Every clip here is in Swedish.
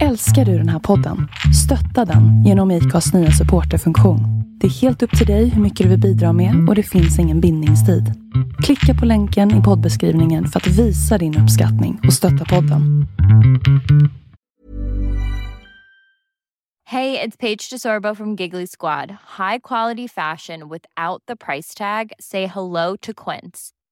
Älskar du den här podden? Stötta den genom IKAs nya supporterfunktion. Det är helt upp till dig hur mycket du vill bidra med och det finns ingen bindningstid. Klicka på länken i poddbeskrivningen för att visa din uppskattning och stötta podden. Hej, det är Paige DeSorbo från Giggly Squad. High quality fashion without the price tag. Say hello to Quince.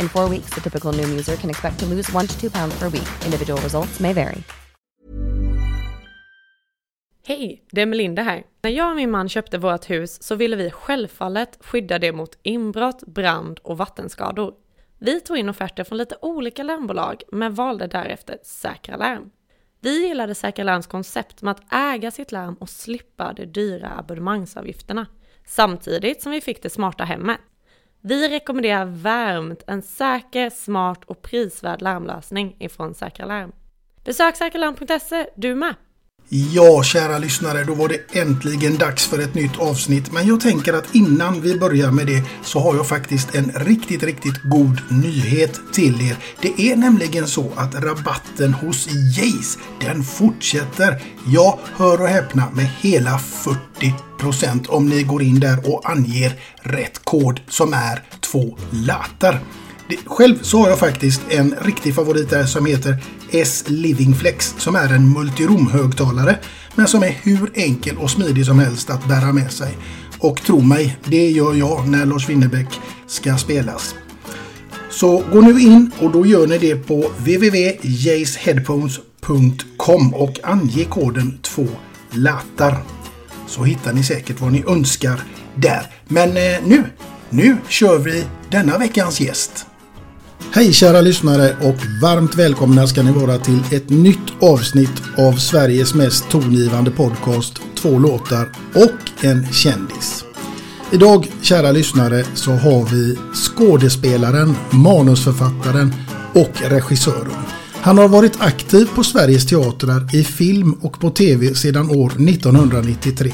In four weeks, the typical new user can expect to lose one to two pounds per week. Individual results may vary. Hej, det är Melinda här. När jag och min man köpte vårt hus så ville vi självfallet skydda det mot inbrott, brand och vattenskador. Vi tog in offerter från lite olika larmbolag men valde därefter Säkra Larm. Vi gillade Säkra Larms koncept med att äga sitt larm och slippa de dyra abonnemangsavgifterna. Samtidigt som vi fick det smarta hemmet. Vi rekommenderar varmt en säker, smart och prisvärd larmlösning ifrån Säkra Larm. Besök säkralarm.se du med! Ja, kära lyssnare, då var det äntligen dags för ett nytt avsnitt. Men jag tänker att innan vi börjar med det så har jag faktiskt en riktigt, riktigt god nyhet till er. Det är nämligen så att rabatten hos Jace, den fortsätter. Ja, hör och häpna med hela 40% om ni går in där och anger rätt kod som är två latar. Själv så har jag faktiskt en riktig favorit där som heter S Living Flex som är en multiroom-högtalare men som är hur enkel och smidig som helst att bära med sig. Och tro mig, det gör jag när Lars Winnerbäck ska spelas. Så gå nu in och då gör ni det på www.jaceheadphones.com och ange koden 2 latar. Så hittar ni säkert vad ni önskar där. Men eh, nu, nu kör vi denna veckans gäst. Hej kära lyssnare och varmt välkomna ska ni vara till ett nytt avsnitt av Sveriges mest tongivande podcast Två låtar och en kändis. Idag kära lyssnare så har vi skådespelaren, manusförfattaren och regissören. Han har varit aktiv på Sveriges teatrar i film och på tv sedan år 1993.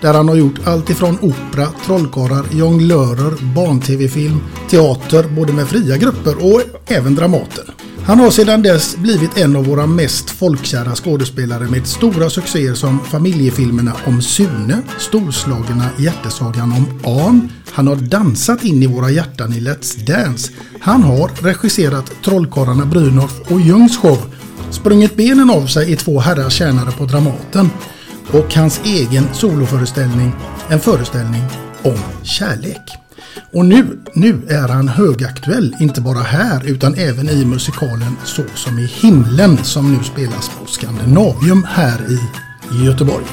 Där han har gjort allt ifrån opera, trollkarlar, jonglörer, barn-tv-film, teater både med fria grupper och även Dramaten. Han har sedan dess blivit en av våra mest folkkära skådespelare med stora succéer som familjefilmerna om Sune, storslagna hjärtesagan om An. Han har dansat in i våra hjärtan i Let's Dance. Han har regisserat Trollkarlarna Brynolf och Ljungs show, sprungit benen av sig i två herrar tjänare på Dramaten och hans egen soloföreställning, en föreställning om kärlek. Och nu, nu är han högaktuell, inte bara här utan även i musikalen Så som i himlen som nu spelas på Skandinavium här i Göteborg.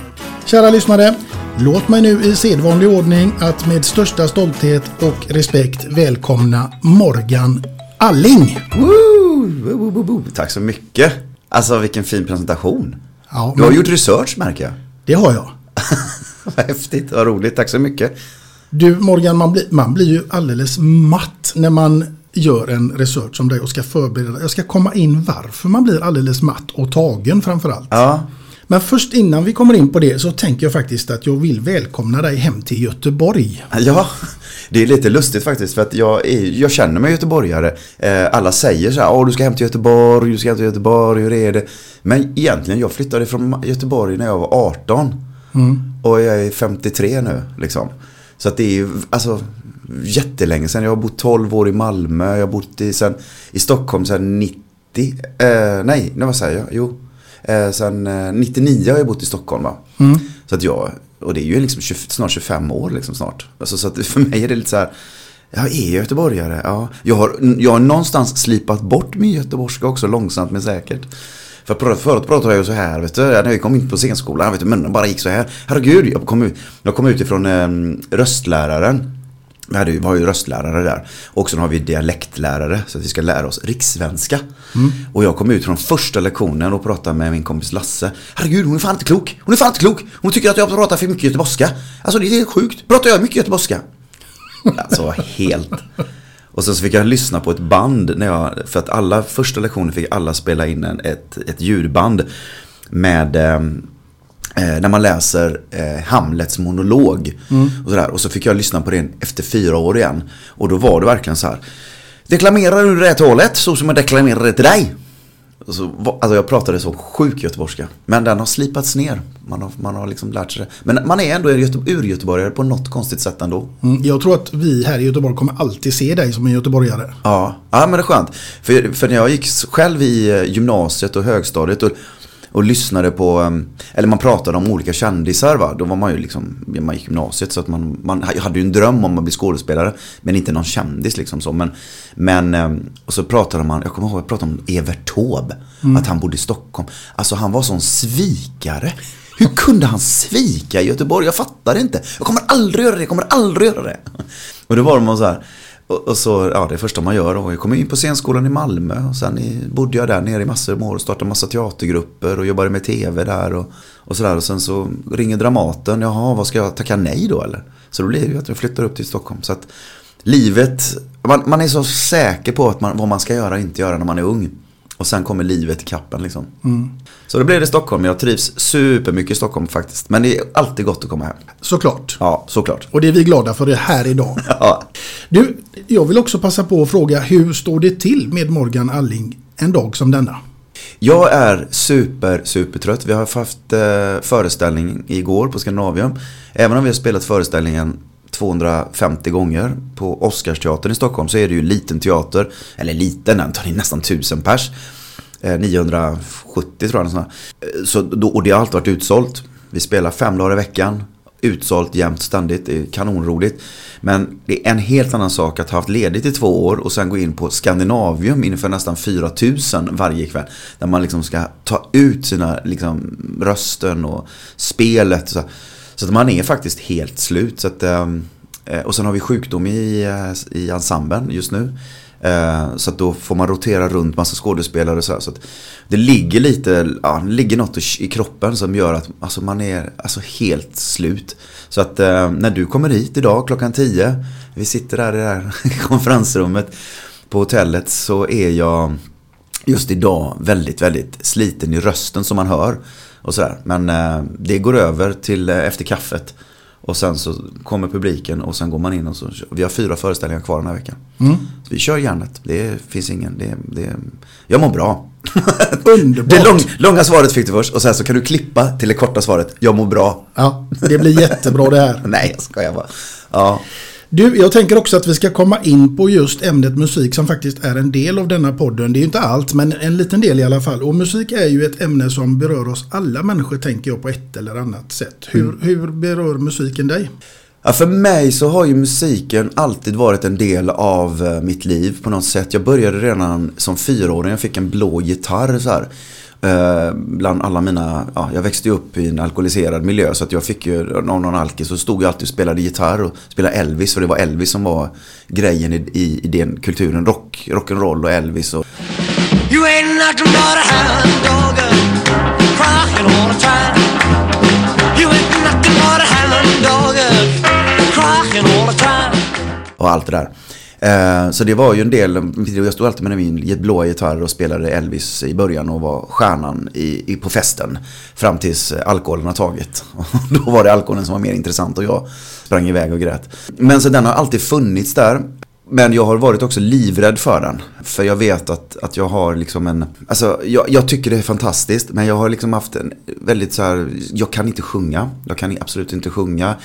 Kära lyssnare, låt mig nu i sedvanlig ordning att med största stolthet och respekt välkomna Morgan Alling. Woo! Woo, woo, woo. Tack så mycket. Alltså vilken fin presentation. Ja, Du har men gjort research märker jag. Det har jag. Vad häftigt, vad roligt. Tack så mycket. Du Morgan, man blir, man blir ju alldeles matt när man gör en research som dig och ska förbereda. Jag ska komma in varför man blir alldeles matt och tagen framförallt. Ja, Men först innan vi kommer in på det så tänker jag faktiskt att jag vill välkomna dig hem till Göteborg. Ja, det är lite lustigt faktiskt för att jag, är, jag känner mig göteborgare. Eh, alla säger så här, åh du ska hem till Göteborg, du ska hem till Göteborg, hur är det? Men egentligen, jag flyttade från Göteborg när jag var 18. Och jag är 53 nu liksom. Så att det är ju, alltså jättelänge sedan. Jag har bott 12 år i Malmö, jag har bott i, sen, i Stockholm sedan 90. Eh, nej, nej, vad säger jag? Jo. Eh, sen eh, 99 har jag bott i Stockholm va. Så att jag, och det är ju liksom 20, snart 25 år liksom snart. Alltså, så att för mig är det lite så här. Jag är göteborgare, ja. Jag har, jag har någonstans slipat bort min göteborgska också långsamt men säkert. För förut pratade jag ju så här, vet du, när jag kom in på scenskolan, vet du, munnen bara gick så här. Herregud, jag kom ut, jag kom ut ifrån eh, röstläraren. Vi hade ju, var ju röstlärare där. Och sen har vi dialektlärare så att vi ska lära oss rikssvenska. Och jag kom ut från första lektionen och pratade med min kompis Lasse. Herregud, hon är fan inte klok. Hon är fan inte klok. Hon tycker att jag pratar för mycket göteborgska. Alltså det är helt sjukt. Pratar jag mycket göteborgska? Alltså helt. Och sen så fick jag lyssna på ett band när jag, för att alla första lektioner fick alla spela in en, ett, ett ljudband med eh, när man läser eh, Hamlets monolog. Och, sådär. och så fick jag lyssna på det efter fyra år igen. Och då var det verkligen så här. Deklamerar du här talet så som jag deklamerar det till dig? Så, alltså jag pratade så sjuk göteborgska. Men den har slipats ner. Man har, man har liksom lärt sig det. Men man är ändå en Göte- urgöteborgare på något konstigt sätt ändå. Mm, Jag tror att vi här i Göteborg kommer alltid se dig som en göteborgare. Ja, ja men det är skönt. För, för när jag gick själv i eh, gymnasiet och högstadiet och, och lyssnade på, em, eller man pratade om olika kändisar va. Då var man ju liksom, man gick gymnasiet så att man, man jag hade ju en dröm om att bli skådespelare. Men inte någon kändis liksom så. Men, men em, och så pratade man, jag kommer ihåg jag pratade om Evert Taube. Att han bodde i Stockholm. Alltså han var sån svikare. Hur kunde han svika i Göteborg? Jag fattar inte. Jag kommer aldrig göra det, jag kommer aldrig göra det. Och då var de så här. Och, och så, ja det första man gör då. Jag kom in på scenskolan i Malmö och sen i, bodde jag där nere i massor av år och startade massa teatergrupper och jobbade med tv där och, och sådär. Och sen så ringer Dramaten. Jaha, vad ska jag tacka nej då eller? Så då blir det ju att jag flyttar upp till Stockholm. Så att livet, man, man är så säker på att man, vad man ska göra och inte göra när man är ung. Och sen kommer livet i kappen liksom. Så då blev det Stockholm. Jag trivs supermycket i Stockholm faktiskt. Men det är alltid gott att komma hem. Såklart. Ja, såklart. Och det är vi glada för det här idag. Ja. Du, jag vill också passa på att fråga hur står det till med Morgan Alling en dag som denna? Jag är super, super trött. Vi har haft eh, föreställning igår på Skandinavium. Även om vi har spelat föreställningen 250 gånger på Oscarsteatern i Stockholm så är det ju liten teater. Eller liten, den tar in nästan 1000 pers. Eh, 970 tror jag. sån eh, Så då, och det har alltid varit utsålt. Vi spelar fem dagar i veckan. Utsålt jämt ständigt. Det är kanonroligt. Men det är en helt annan sak att ha haft ledigt i två år och sen gå in på Skandinavium inför nästan 4000 varje kväll. Där man liksom ska ta ut sina liksom, rösten och spelet. Så, så att man är faktiskt helt slut. Så att, ehm, eh, och sen har vi sjukdom i, eh, i ensemblen just nu. Eh, så att då får man rotera runt massa skådespelare och så, här. så att Det ligger lite, ja, det ligger något i- i kroppen som gör att alltså, man är alltså, helt slut. Så att eh, när du kommer hit idag klockan 10, vi sitter där i det här konferensrummet på hotellet så är jag just idag väldigt, väldigt sliten i rösten som man hör. Och sådär. Men eh, det går över till eh, efter kaffet. Och sen så kommer publiken och sen går man in och så Vi har fyra föreställningar kvar den här veckan. Så vi kör järnet. Det finns ingen, det, det, jag mår bra. Underbart. Det lång, långa svaret fick du först och sen så kan du klippa till det korta svaret. Jag mår bra. Ja, det blir jättebra det här. Nej, jag skojar bara. Ja. Du, jag tänker också att vi ska komma in på just ämnet musik som faktiskt är en del av denna podden. Det är ju inte allt, men en liten del i alla fall. Och musik är ju ett ämne som berör oss alla människor, tänker jag, på ett eller annat sätt. Hur, hur berör musiken dig? Ja, för mig så har ju musiken alltid varit en del av eh, mitt liv på något sätt. Jag började redan som fyraåring, jag fick en blå gitarr så här. Eh, bland alla mina, ja, jag växte ju upp i en alkoholiserad miljö så att jag fick ju, av någon alkis så stod jag alltid och spelade gitarr och spelade Elvis för det var Elvis som var grejen i, i, i den kulturen. Rock, rock'n'roll och Elvis och You ain't nothing but a hound dog, crying all the time. You ain't nothing but a hound dog, crying all the time. och allt det där. Eh, så det var ju en del, jag stod alltid med min blåa gitarr och spelade Elvis i början och var stjärnan i, i, på festen. Fram tills alkoholen har tagit. Då var det alkoholen som var mer intressant och jag sprang iväg och grät. Men så den har alltid funnits där. Men jag har varit också livrädd för den. För jag vet att, att jag har liksom en... Alltså jag, jag tycker det är fantastiskt. Men jag har liksom haft en väldigt så här... Jag kan inte sjunga. Jag kan absolut inte sjunga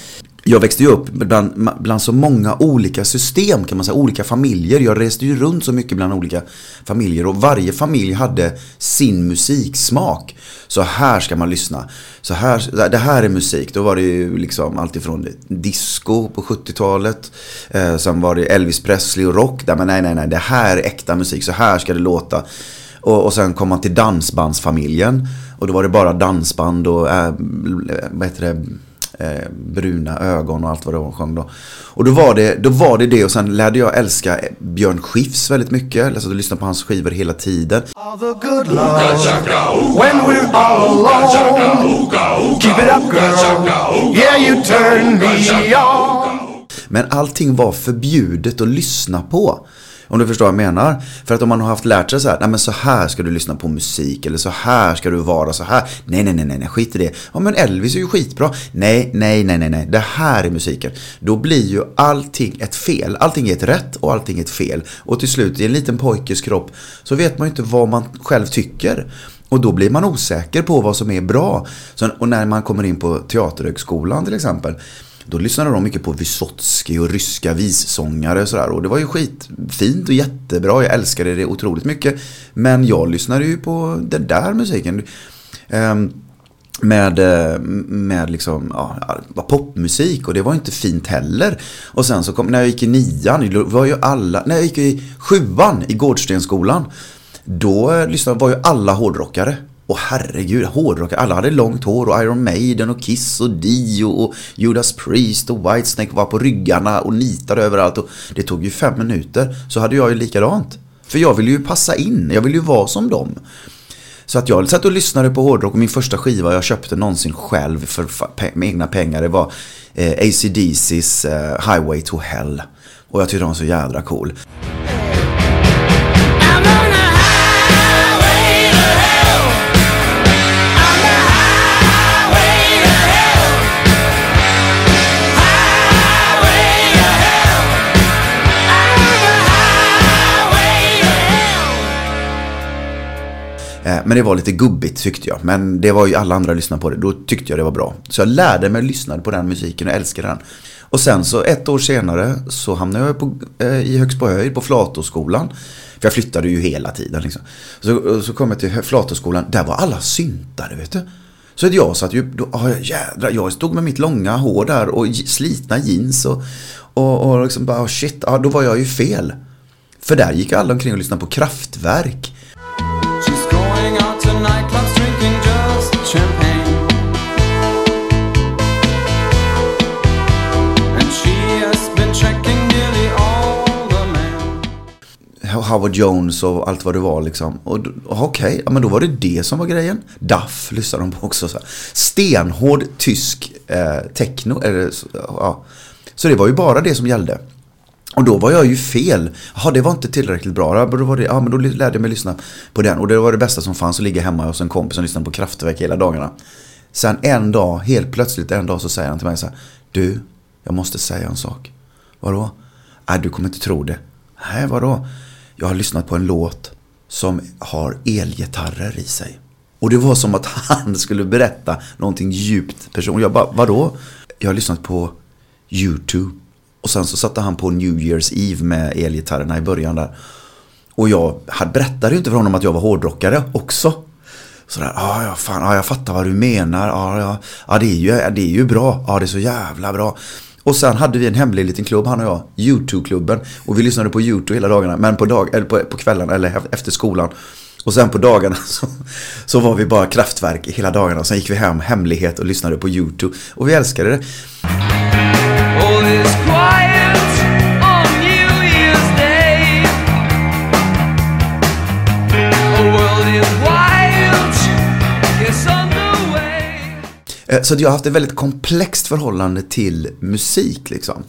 jag växte ju upp bland, bland så många olika system kan man säga, olika familjer. Jag reste ju runt så mycket bland olika familjer och varje familj hade sin musiksmak. Så här ska man lyssna. Så här, det här är musik. Då var det ju liksom alltifrån disco på 70-talet. Eh, sen var det Elvis Presley och rock. Där, men nej, nej, nej, det här är äkta musik. Så här ska det låta. Och, och sen kom man till dansbandsfamiljen. Och då var det bara dansband och, äh, vad heter det? Eh, bruna ögon och allt vad det var sjöng då. Och då var, det, då var det det och sen lärde jag älska Björn Skifs väldigt mycket. Alltså, jag lyssnade på hans skivor hela tiden. Men allting var förbjudet att lyssna på. Om du förstår vad jag menar. För att om man har haft lärt sig så här, nej men så här ska du lyssna på musik eller så här ska du vara så här. Nej, nej, nej, nej, skit i det. Ja men Elvis är ju skitbra. Nej, nej, nej, nej, nej, det här är musiken. Då blir ju allting ett fel. Allting är ett rätt och allting är ett fel. Och till slut i en liten pojkes kropp så vet man ju inte vad man själv tycker. Och då blir man osäker på vad som är bra. Så, och när man kommer in på Teaterhögskolan till exempel då lyssnade de mycket på Vysotsky och ryska vissångare och sådär. Och det var ju skitfint och jättebra. Jag älskade det otroligt mycket. Men jag lyssnade ju på den där musiken. Um, med, eh, med liksom, ja, popmusik och det var inte fint heller. Och sen så kom, när jag gick i nian, var ju alla, när jag gick i sjuan i Gårdstenskolan, då eh, lyssnade, var ju alla hårdrockare. Och herregud, hårdrockare. Alla hade långt hår och Iron Maiden och Kiss och Dio och Judas Priest och Whitesnake var på ryggarna och nitade överallt. Och det tog ju fem minuter så hade jag ju likadant. För jag ville ju passa in, jag ville ju vara som dem. Så att jag satt och lyssnade på hårdrock och min första skiva jag köpte någonsin själv för, med egna pengar det var eh, ACDC's eh, Highway to Hell. Och jag tyckte den var så jädra cool. Men det var lite gubbigt tyckte jag. Men det var ju alla andra lyssnade på det. Då tyckte jag det var bra. Så jag lärde mig att lyssna på den musiken och älskade den. Och sen så ett år senare så hamnade jag på, eh, i Högsbohöjd på Flatoskolan. För jag flyttade ju hela tiden liksom. Så, så kom jag till Flatoskolan. Där var alla syntare vet du. Så att jag satt ju, då, oh, jädra, jag stod med mitt långa hår där och slitna jeans och, och, och liksom bara oh, shit, ah, då var jag ju fel. För där gick alla omkring och lyssnade på kraftverk. Howard Jones och allt vad det var liksom. Och okej, okay, ja, men då var det det som var grejen. Duff lyssnade de på också. Så Stenhård tysk eh, techno. Eller, ja. Så det var ju bara det som gällde. Och då var jag ju fel. Jaha, det var inte tillräckligt bra. Ja, då, var det, ja, men då lärde jag mig lyssna på den. Och det var det bästa som fanns att ligga hemma hos en kompis och lyssna på Kraftwerk hela dagarna. Sen en dag, helt plötsligt en dag så säger han till mig så här. Du, jag måste säga en sak. Vadå? Nej, du kommer inte tro det. Nej, vadå? Jag har lyssnat på en låt som har elgitarrer i sig. Och det var som att han skulle berätta någonting djupt personligt. Jag bara, vadå? Jag har lyssnat på YouTube. Och sen så satte han på New Year's Eve med elgitarrerna i början där. Och jag berättade ju inte för honom att jag var hårdrockare också. Sådär, ja, ja, fan, ja, jag fattar vad du menar. Ja, ja, ja det, är ju, det är ju bra. Ja, det är så jävla bra. Och sen hade vi en hemlig liten klubb, han och jag, YouTube-klubben. Och vi lyssnade på YouTube hela dagarna, men på, dag, eller på, på kvällarna eller efter skolan. Och sen på dagarna så, så var vi bara kraftverk hela dagarna. Och sen gick vi hem, hemlighet och lyssnade på YouTube. Och vi älskade det. Eh, så jag har haft ett väldigt komplext förhållande till musik liksom.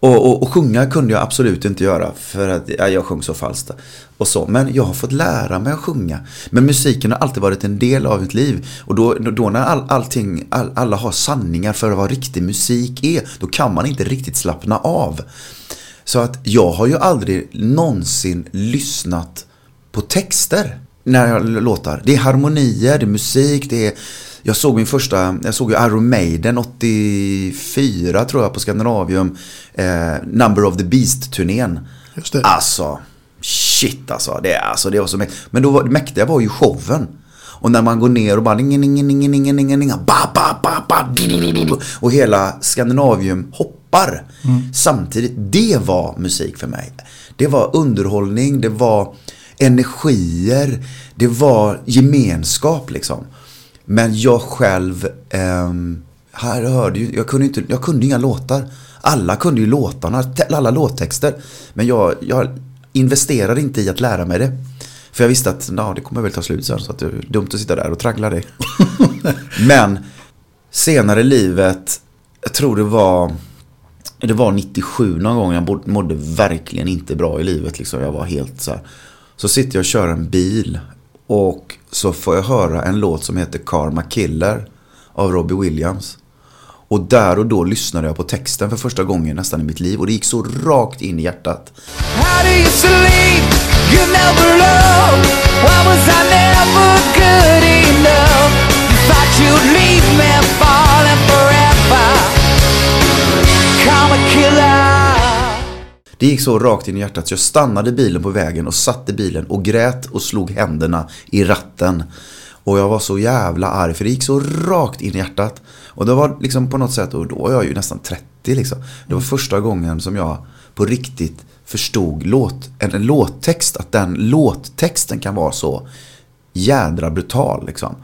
Och, och, och sjunga kunde jag absolut inte göra för att ja, jag sjöng så falskt. Och så. Men jag har fått lära mig att sjunga. Men musiken har alltid varit en del av mitt liv. Och då, då när all, allting, all, alla har sanningar för vad riktig musik är, då kan man inte riktigt slappna av. Så att jag har ju aldrig någonsin lyssnat på texter när jag låtar. Det är harmonier, det är musik, det är jag såg min första, jag såg ju Iron Maiden 84 tror jag på Skandinavium. Eh, Number of the Beast-turnén. Just det. Alltså, shit alltså. Det, alltså, det var så mäktigt. Men då var, det mäktiga var ju showen. Och när man går ner och bara ning, ning, ning, ning, ning, ning, ba, ba, ba, ba, och hela Skandinavium hoppar samtidigt. Det var musik för mig. Det var underhållning, det var energier, det var gemenskap liksom. Men jag själv, ehm, här hörde ju, jag kunde, inte, jag kunde inga låtar. Alla kunde ju låtarna, alla låttexter. Men jag, jag investerade inte i att lära mig det. För jag visste att na, det kommer väl ta slut sen så att det är dumt att sitta där och traggla det. Men senare i livet, jag tror det var det var 97 någon gång jag mådde verkligen inte bra i livet. Liksom. Jag var helt så här. Så sitter jag och kör en bil och så får jag höra en låt som heter Karma Killer av Robbie Williams. Och där och då lyssnade jag på texten för första gången nästan i mitt liv och det gick så rakt in i hjärtat. How Det gick så rakt in i hjärtat så jag stannade bilen på vägen och satte bilen och grät och slog händerna i ratten. Och jag var så jävla arg för det gick så rakt in i hjärtat. Och det var liksom på något sätt, och då var jag ju nästan 30 liksom. Det var första gången som jag på riktigt förstod låt, en, en låttext, att den låttexten kan vara så jädra brutal liksom.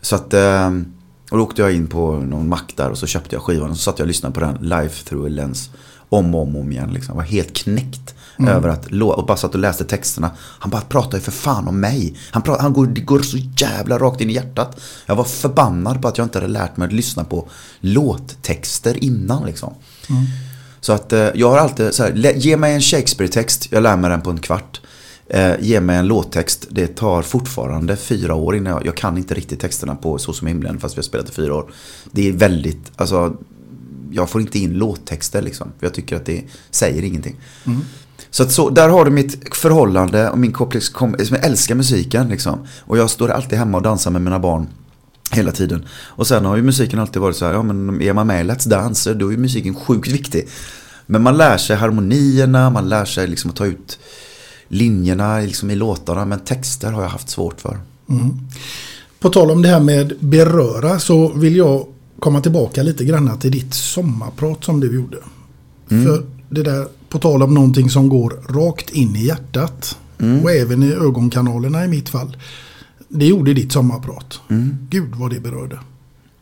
Så att, ehm, och då åkte jag in på någon mack där och så köpte jag skivan och så satt jag och lyssnade på den Life through a lens. Om och om, om igen liksom. Var helt knäckt över att och bara satt och läste texterna. Han bara pratar ju för fan om mig. Han, pratar, han går, det går så jävla rakt in i hjärtat. Jag var förbannad på att jag inte hade lärt mig att lyssna på låttexter innan liksom. Så att eh, jag har alltid så här, ge mig en Shakespeare-text, jag lär mig den på en kvart. Eh, ge mig en låttext, det tar fortfarande fyra år innan jag, jag kan inte riktigt texterna på Så som himlen fast vi har spelat i fyra år. Det är väldigt, alltså jag får inte in låttexter liksom. För jag tycker att det säger ingenting. Så, att så där har du mitt förhållande och min komplex, kom, jag älskar musiken liksom. Och jag står alltid hemma och dansar med mina barn. Hela tiden. Och sen har ju musiken alltid varit så här, ja men är man med i Let's Dance då är ju musiken sjukt viktig. Men man lär sig harmonierna, man lär sig liksom att ta ut linjerna liksom i låtarna. Men texter har jag haft svårt för. Mm. På tal om det här med beröra så vill jag komma tillbaka lite grann till ditt sommarprat som du gjorde. För det där, på tal om någonting som går rakt in i hjärtat och även i ögonkanalerna i mitt fall. Det gjorde ditt sommarprat. Gud vad det berörde.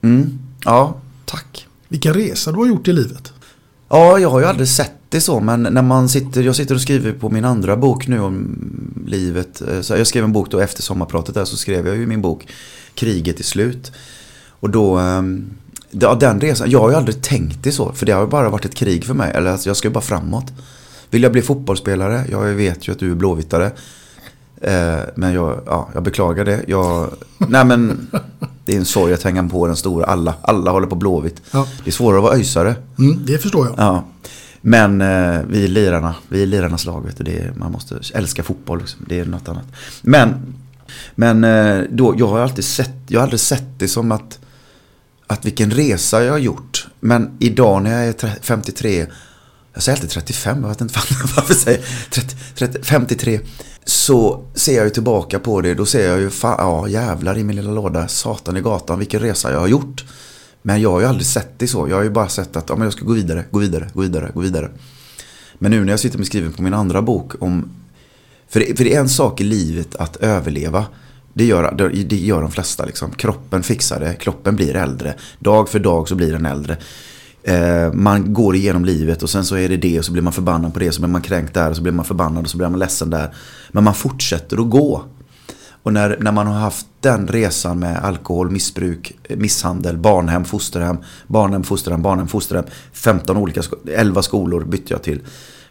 Mm. Ja, tack. Vilken resa du har gjort i livet. Ja, jag har ju aldrig sett det så, men när man sitter, jag sitter och skriver på min andra bok nu om livet. Eh, Så jag skrev en bok då efter sommarpratet där så skrev jag ju min bok Kriget är slut. Och då, ehm, ja, den resan, jag har ju aldrig tänkt det så, för det har ju bara varit ett krig för mig. Eller alltså, jag ska ju bara framåt. Vill jag bli fotbollsspelare? Jag vet ju att du är blåvittare. Eh, Men jag, ja, jag beklagar det. Jag, nej men, det är en sorg att hänga på den stora. Alla, alla håller på blåvitt. Ja. Det är svårare att vara öjsare. Mm, det förstår jag. Ja. Men eh, vi är lirarna, vi är lirarnas lag. Vet du. Det är, man måste älska fotboll, liksom. det är något annat. Men, men eh, då, jag har alltid sett, jag har aldrig sett det som att, att vilken resa jag har gjort. Men idag när jag är 53, jag säger alltid 35, jag vet inte varför jag säger 30, 30, 53. Så ser jag ju tillbaka på det, då ser jag ju, fan, ja jävlar i min lilla låda, satan i gatan, vilken resa jag har gjort. Men jag har ju aldrig sett det så. Jag har ju bara sett att ja, men jag ska gå vidare, gå vidare, gå vidare, gå vidare. Men nu när jag sitter med skriven på min andra bok om... För det, för det är en sak i livet att överleva. Det gör, det- gör de flesta. Liksom. Kroppen fixar det, kroppen blir äldre. Dag för dag så blir den äldre. Eh, man går igenom livet och sen så är det det och så blir man förbannad på det. Så blir man kränkt där och så blir man förbannad och så blir man ledsen där. Men man fortsätter att gå. Och när, när man har haft den resan med alkohol, missbruk, eh, misshandel, barnhem, fosterhem, barnhem, fosterhem, barnhem, fosterhem. 15 olika, skolor. 11 skolor bytte jag till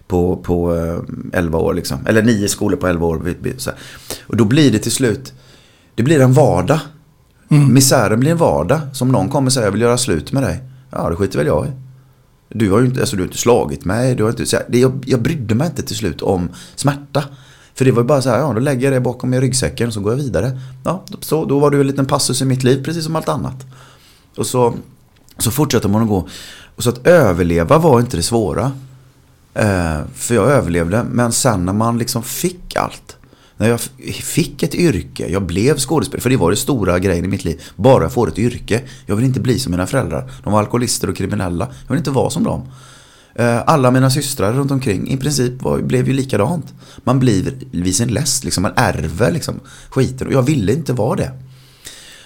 på, på eh, 11 år liksom. Eller 9 skolor på 11 år. Och då blir det till slut, det blir en vardag. Mm. Misären blir en vardag. Som någon kommer säga, jag vill göra slut med dig. Ja, det skiter väl jag i. Du har ju inte, alltså, du har inte slagit mig. Du har inte, så här, det, jag, jag brydde mig inte till slut om smärta. För det var ju bara så här, ja då lägger jag det bakom i ryggsäcken och så går jag vidare. Ja, så, då var det ju en liten passus i mitt liv, precis som allt annat. Och så, så fortsätter man att gå. Och så att överleva var inte det svåra. Eh, för jag överlevde, men sen när man liksom fick allt. När jag fick ett yrke, jag blev skådespelare, för det var det stora grejen i mitt liv. Bara jag får ett yrke. Jag vill inte bli som mina föräldrar. De var alkoholister och kriminella. Jag vill inte vara som dem. Eh, alla mina systrar runt omkring i princip var, blev ju likadant. Man blir vid sin läst, liksom, man ärver liksom, skiten. Och jag ville inte vara det.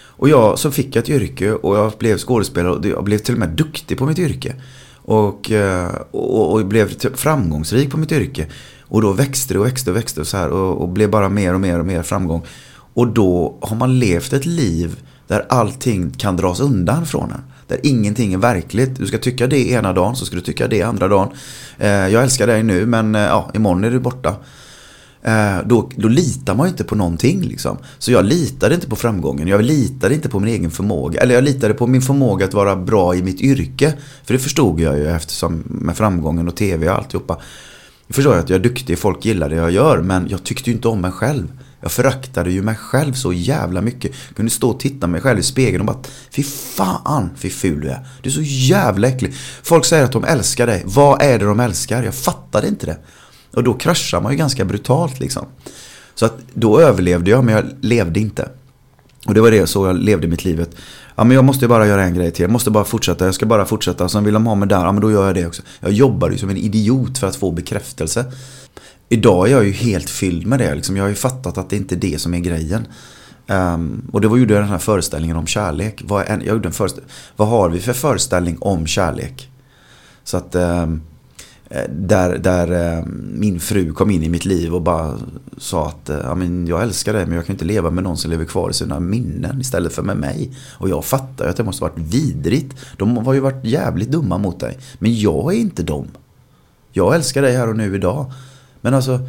Och jag, så fick jag ett yrke och jag blev skådespelare och jag blev till och med duktig på mitt yrke. Och, eh, och, och blev framgångsrik på mitt yrke. Och då växte det och växte och växte och så här och, och blev bara mer och mer och mer framgång. Och då har man levt ett liv där allting kan dras undan från en. Där ingenting är verkligt. Du ska tycka det ena dagen så ska du tycka det andra dagen. Eh, jag älskar dig nu men eh, ja, imorgon är du borta. Eh, då, då litar man ju inte på någonting liksom. Så jag litade inte på framgången. Jag litade inte på min egen förmåga. Eller jag litade på min förmåga att vara bra i mitt yrke. För det förstod jag ju eftersom med framgången och tv och alltihopa. Jag förstår att jag är duktig, folk gillar det jag gör. Men jag tyckte ju inte om mig själv. Jag föraktade ju mig själv så jävla mycket. Jag kunde stå och titta mig själv i spegeln och bara Fy fan, fy ful du är. Du är så jävla äcklig. Folk säger att de älskar dig. Vad är det de älskar? Jag fattade inte det. Och då kraschar man ju ganska brutalt liksom. Så att då överlevde jag, men jag levde inte. Och det var det så jag levde mitt livet. Ja men jag måste bara göra en grej till. Jag måste bara fortsätta. Jag ska bara fortsätta. Sen vill de ha mig där. Ja men då gör jag det också. Jag jobbade ju som en idiot för att få bekräftelse. Idag är jag ju helt fylld med det. Liksom. Jag har ju fattat att det inte är det som är grejen. Um, och det var ju den här föreställningen om kärlek. Vad, en, jag gjorde en vad har vi för föreställning om kärlek? Så att um, Eh, där, där eh, min fru kom in i mitt liv och bara sa att eh, ja, men jag älskar dig men jag kan inte leva med någon som lever kvar i sina minnen istället för med mig. Och jag fattar ju att det måste varit vidrigt. De har ju varit jävligt dumma mot dig. Men jag är inte dem. Jag älskar dig här och nu idag. Men alltså,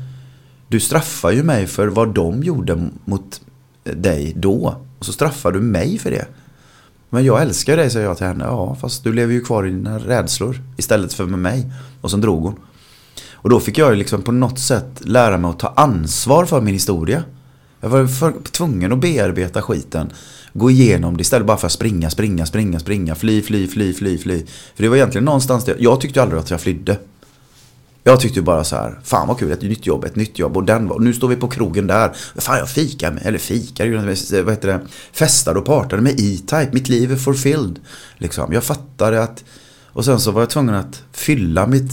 du straffar ju mig för vad de gjorde mot dig då. Och så straffar du mig för det. Men jag älskar dig, säger jag till henne. Ja, fast du lever ju kvar i dina rädslor istället för med mig. Och sen drog hon. Och då fick jag liksom på något sätt lära mig att ta ansvar för min historia. Jag var för, tvungen att bearbeta skiten. Gå igenom det istället bara för att springa, springa, springa, springa. Fly, fly, fly, fly, fly. För det var egentligen någonstans där. Jag tyckte aldrig att jag flydde. Jag tyckte bara så här, fan vad kul, ett nytt jobb, ett nytt jobb. Och den var, nu står vi på krogen där. Fan jag fikar med, eller fikar, vad heter det, festade och partade med E-Type. Mitt liv är fulfilled. Liksom. Jag fattade att, och sen så var jag tvungen att fylla mitt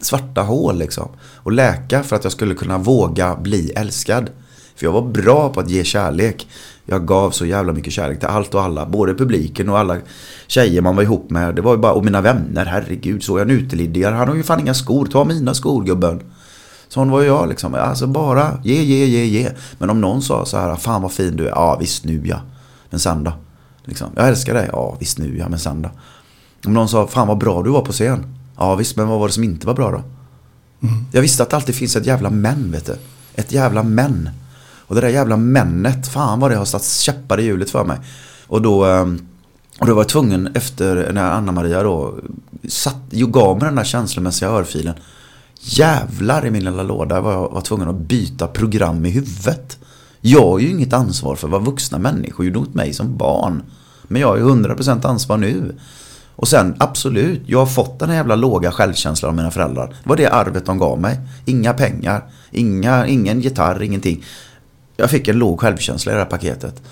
svarta hål liksom. Och läka för att jag skulle kunna våga bli älskad. För jag var bra på att ge kärlek. Jag gav så jävla mycket kärlek till allt och alla. Både publiken och alla tjejer man var ihop med. Det var ju bara, och mina vänner, herregud. Såg jag en uteliggare, han har ju fan inga skor. Ta mina skor gubben. Sån var jag liksom. Alltså bara ge, ge, ge, ge. Men om någon sa så här, fan vad fin du är. Ja visst nu ja. Men sen då? Liksom, jag älskar dig. Ja visst nu ja, men sen då? Om någon sa, fan vad bra du var på scen. Ja visst, men vad var det som inte var bra då? Mm. Jag visste att det alltid finns ett jävla män, vet du. Ett jävla män. Och det där jävla männet, fan vad det har satt käppar i hjulet för mig. Och då, eh, och då var jag tvungen efter när Anna-Maria då satt, gav mig den där känslomässiga örfilen. Jävlar i min lilla låda var jag var tvungen att byta program i huvudet. Jag har ju inget ansvar för vad vuxna människor gjorde mot mig som barn. Men jag har ju 100% ansvar nu. Och sen absolut, jag har fått den här jävla låga självkänslan av mina föräldrar. Det var det arvet de gav mig. Inga pengar, inga, ingen gitarr, ingenting. Jag fick en låg självkänsla i det här paketet.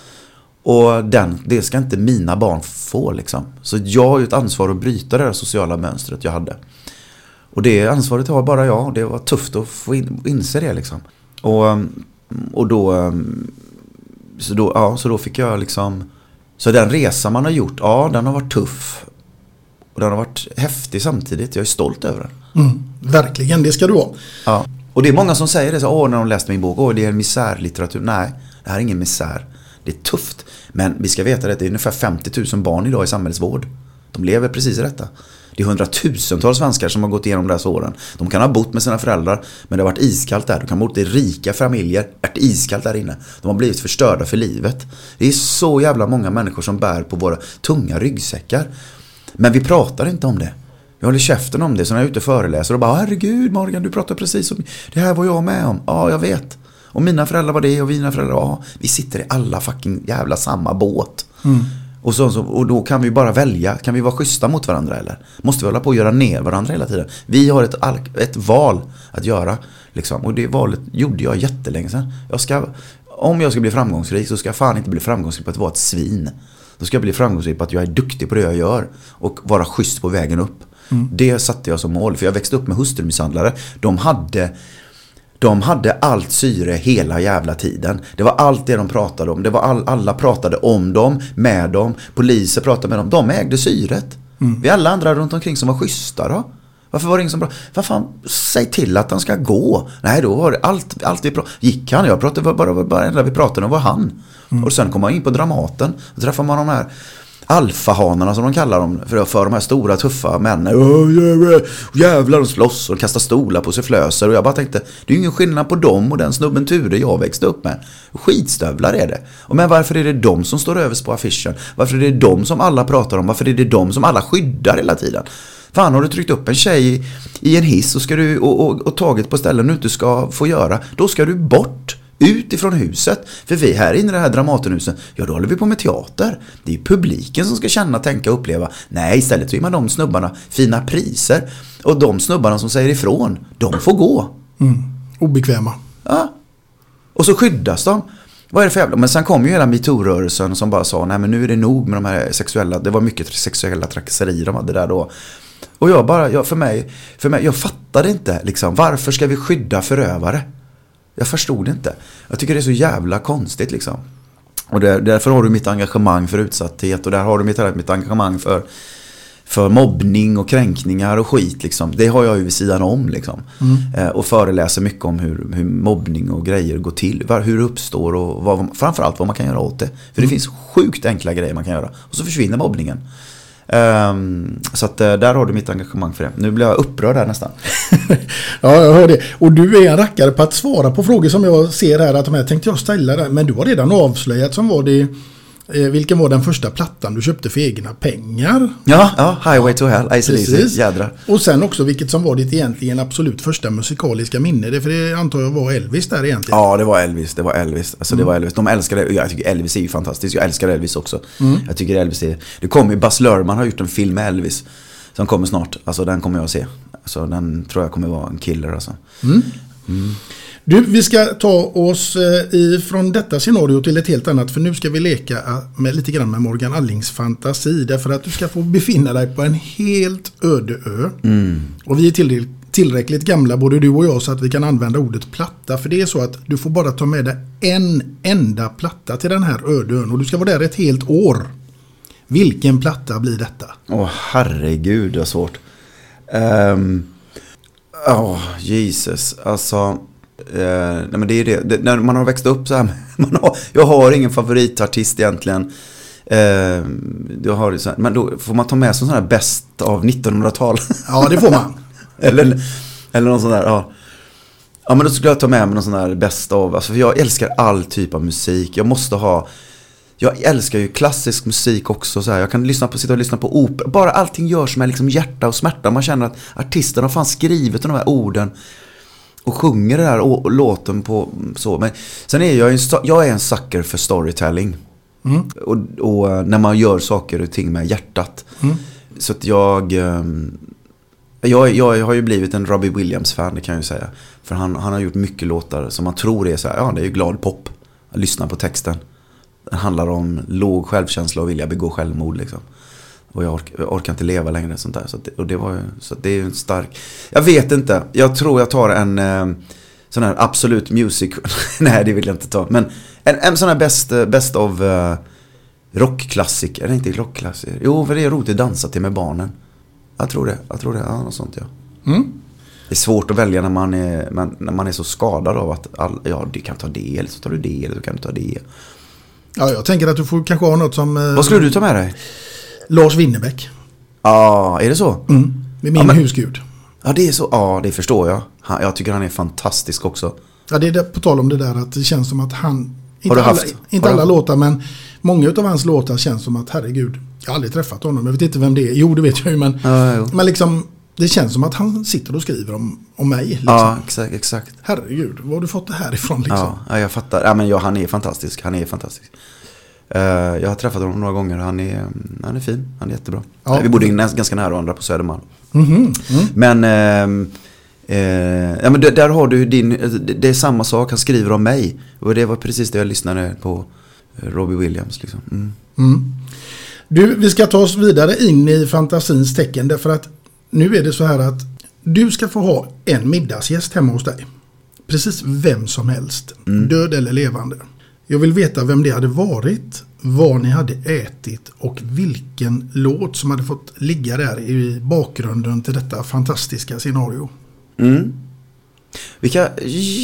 Och den, det ska inte mina barn få liksom. Så jag har ju ett ansvar att bryta det här sociala mönstret jag hade. Och det ansvaret har bara jag. Det var tufft att få in, inse det liksom. Och, och då, så då, ja, så då fick jag liksom... Så den resa man har gjort, ja den har varit tuff. Och den har varit häftig samtidigt. Jag är stolt över den. Mm, verkligen, det ska du vara. Ja. Och det är många som säger det, så, åh när de läste min bok, åh det är en misärlitteratur. Nej, Det här är ingen misär. Det är tufft. Men vi ska veta att det är ungefär 50 000 barn idag i samhällsvård. De lever precis i detta. Det är hundratusentals svenskar som har gått igenom de här såren. De kan ha bott med sina föräldrar, men det har varit iskallt där. De kan ha bott i rika familjer, det har varit iskallt där inne. De har blivit förstörda för livet. Det är så jävla många människor som bär på våra tunga ryggsäckar. Men vi pratar inte om det. Vi håller käften om det, så när jag är ute och föreläser och bara Herregud Morgan, du pratar precis om det här var jag med om. Ja, jag vet. Och mina föräldrar var det och mina föräldrar var ja. Vi sitter i alla fucking jävla samma båt. Och, så, så, och då kan vi bara välja. Kan vi vara schyssta mot varandra eller? Måste vi hålla på och göra ner varandra hela tiden? Vi har ett, ett val att göra. Liksom. Och det valet gjorde jag jättelänge sedan. Jag ska, om jag ska bli framgångsrik så ska jag fan inte bli framgångsrik på att vara ett svin. Då ska jag bli framgångsrik på att jag är duktig på det jag gör. Och vara schysst på vägen upp. Det satte jag som mål. För jag växte upp med hustrumisshandlare. De hade de hade allt syre hela jävla tiden. Det var allt det de pratade om. Det var all, alla pratade om dem, med dem. Poliser pratade med dem. De ägde syret. Vi alla andra runt omkring som var schyssta då. Varför var det ingen som pratade? Vad fan, säg till att han ska gå. Nej, då var det allt, allt vi pratade Gick han? Jag pratade bara, bara, bara enda vi pratade om var han. Och sen kom man in på Dramaten. Då träffade man de här alfahanarna som de kallar dem för, för de här stora tuffa männen. Oh, jävlar, jävlar de slåss och kastar stolar på sig flöser. Och jag bara tänkte, det är ju ingen skillnad på dem och den snubben Ture jag växte upp med. Skitstövlar är det. Och men varför är det de som står överst på affischen? Varför är det de som alla pratar om? Varför är det de som alla skyddar hela tiden? Fan, har du tryckt upp en tjej i en hiss och, ska du, och, och, och tagit på ställen du inte ska få göra, då ska du bort. Ut ifrån huset. För vi här inne i det här Dramatenhuset, ja då håller vi på med teater. Det är publiken som ska känna, tänka och uppleva. Nej, istället så ger man de snubbarna fina priser. Och de snubbarna som säger ifrån, de får gå. Obekväma. Ja. Och så skyddas de. Vad är det för jävla... Men sen kom ju hela metoo-rörelsen som bara sa, nej men nu är det nog med de här sexuella, det var mycket sexuella trakasserier de hade där då. Och jag bara, jag, för, mig, för mig, jag fattade inte liksom, varför ska vi skydda förövare? Jag förstod inte. Jag tycker det är så jävla konstigt liksom. Och där, därför har du mitt engagemang för utsatthet och där har du mitt, mitt engagemang för, för mobbning och kränkningar och skit liksom. Det har jag ju vid sidan om liksom. Eh, och föreläser mycket om hur, hur mobbning och grejer går till. Var, hur det uppstår och vad, framförallt vad man kan göra åt det. För det finns sjukt enkla grejer man kan göra. Och så försvinner mobbningen. Um, så att eh, där har du mitt engagemang för det. Nu blir jag upprörd här nästan. Ja, jag hör det. Och du är en rackare på att svara på frågor som jag ser här att de här tänkte jag ställa där. Men du har redan avslöjat som var det vilken var den första plattan du köpte för egna pengar? Ja, ja Highway to Hell, AC/DC, jädrar. Och sen också vilket som var ditt egentligen absolut första musikaliska minne. Det för det antar jag var Elvis där egentligen. Ja, det var Elvis. Det var Elvis. Alltså, det var Elvis. De älskade. Jag tycker Elvis är ju fantastisk. Jag älskar Elvis också. Jag tycker Elvis är... Det kommer ju... Buzz Lerman har gjort en film med Elvis. Som kommer snart. Alltså den kommer jag att se. Alltså den tror jag kommer vara en killer alltså. Du, vi ska ta oss eh, ifrån detta scenario till ett helt annat. För nu ska vi leka eh, med, lite grann med Morgan Allings fantasi. Därför att du ska få befinna dig på en helt öde ö. Och vi är till, tillräckligt gamla, både du och jag, så att vi kan använda ordet platta. För det är så att du får bara ta med dig en enda platta till den här öde ön. Och du ska vara där ett helt år. Vilken platta blir detta? Åh herregud vad svårt. Ehm, Åh Jesus. Alltså. Eh, nej men det är det. det. När man har växt upp så här. Man har, jag har ingen favoritartist egentligen. Ehm, jag har, det så här, men då får man ta med sig sån här bäst av 1900-tal. Ja, det får man. eller, eller någon sån där. Ja. ja men då skulle jag ta med mig någon sån där bäst av. Alltså, för jag älskar all typ av musik. Jag måste ha. Jag älskar ju klassisk musik också. Så här. Jag kan lyssna på, sitta och lyssna på opera. Bara allting görs med liksom hjärta och smärta. Man känner att artisten har fan skrivit de här orden. Och sjunger det här låten på så. Men sen är jag, en, jag är en sucker för storytelling. Och, och eh, när man gör saker och ting med hjärtat. Så att jag... ehm, jag, jag har ju blivit en Robbie Williams-fan, det kan jag ju säga. För han, han har gjort mycket låtar som man tror är så här, ja det är ju glad pop. Lyssna på texten. Det handlar om låg självkänsla och vilja begå självmord liksom. Och jag, ork, jag orkar inte leva längre sånt där. Så, att det, och det var ju, så att det är ju en stark... Jag vet inte. Jag tror jag tar en eh, sån här absolut music... Nej det vill jag inte ta. Men en, en sån här best, eh, best of uh, rockklassiker. Eller inte rockklassiker. Jo, för det är roligt att dansa till med barnen. Jag tror det. Jag tror det. Ja, något sånt ja. Det är svårt att välja när man är, när man är så skadad av att all, ja, du kan ta det, eller så tar du det, eller så kan du ta det. Ja, jag tänker att du får kanske ha något som eh, Vad skulle du ta med dig? Lars Winnerbäck. Ja, är det så? Mm. Med min Ja, men- husgud. Ja, det är så. Ja, det förstår jag. Han, jag tycker han är fantastisk också. Ja, det är på tal om det där att det känns som att han... Inte du alla, haft- inte har du alla haft- låtar men många av hans låtar känns som att herregud, jag har aldrig träffat honom. Jag vet inte vem det är. Jo, det vet jag ju men... Ja. Men liksom, det känns som att han sitter och skriver om, om mig. Liksom. Ja, exakt. exakt. Herregud, var har du fått det här ifrån liksom? Ja, ja, jag fattar. Ja, men ja, han är fantastisk. Han är fantastisk. Eh, jag har träffat honom några gånger. Han är, mm, han är fin. Han är jättebra. Ja. Eh, Vi bodde ganska nära varandra på Södermalm. Mhm, mm. Men, ehm, eh, ja, men där har du din, det, det är samma sak. Han skriver om mig. Och det var precis det jag lyssnade på eh, Robbie Williams. Liksom. Mm. Mm. Du, vi ska ta oss vidare in i fantasins tecken därför att nu är det så här att du ska få ha en middagsgäst hemma hos dig. Precis vem som helst, död eller levande. Jag vill veta vem det hade varit, vad ni hade ätit och vilken låt som hade fått ligga där i bakgrunden till detta fantastiska scenario. Mm. Vilka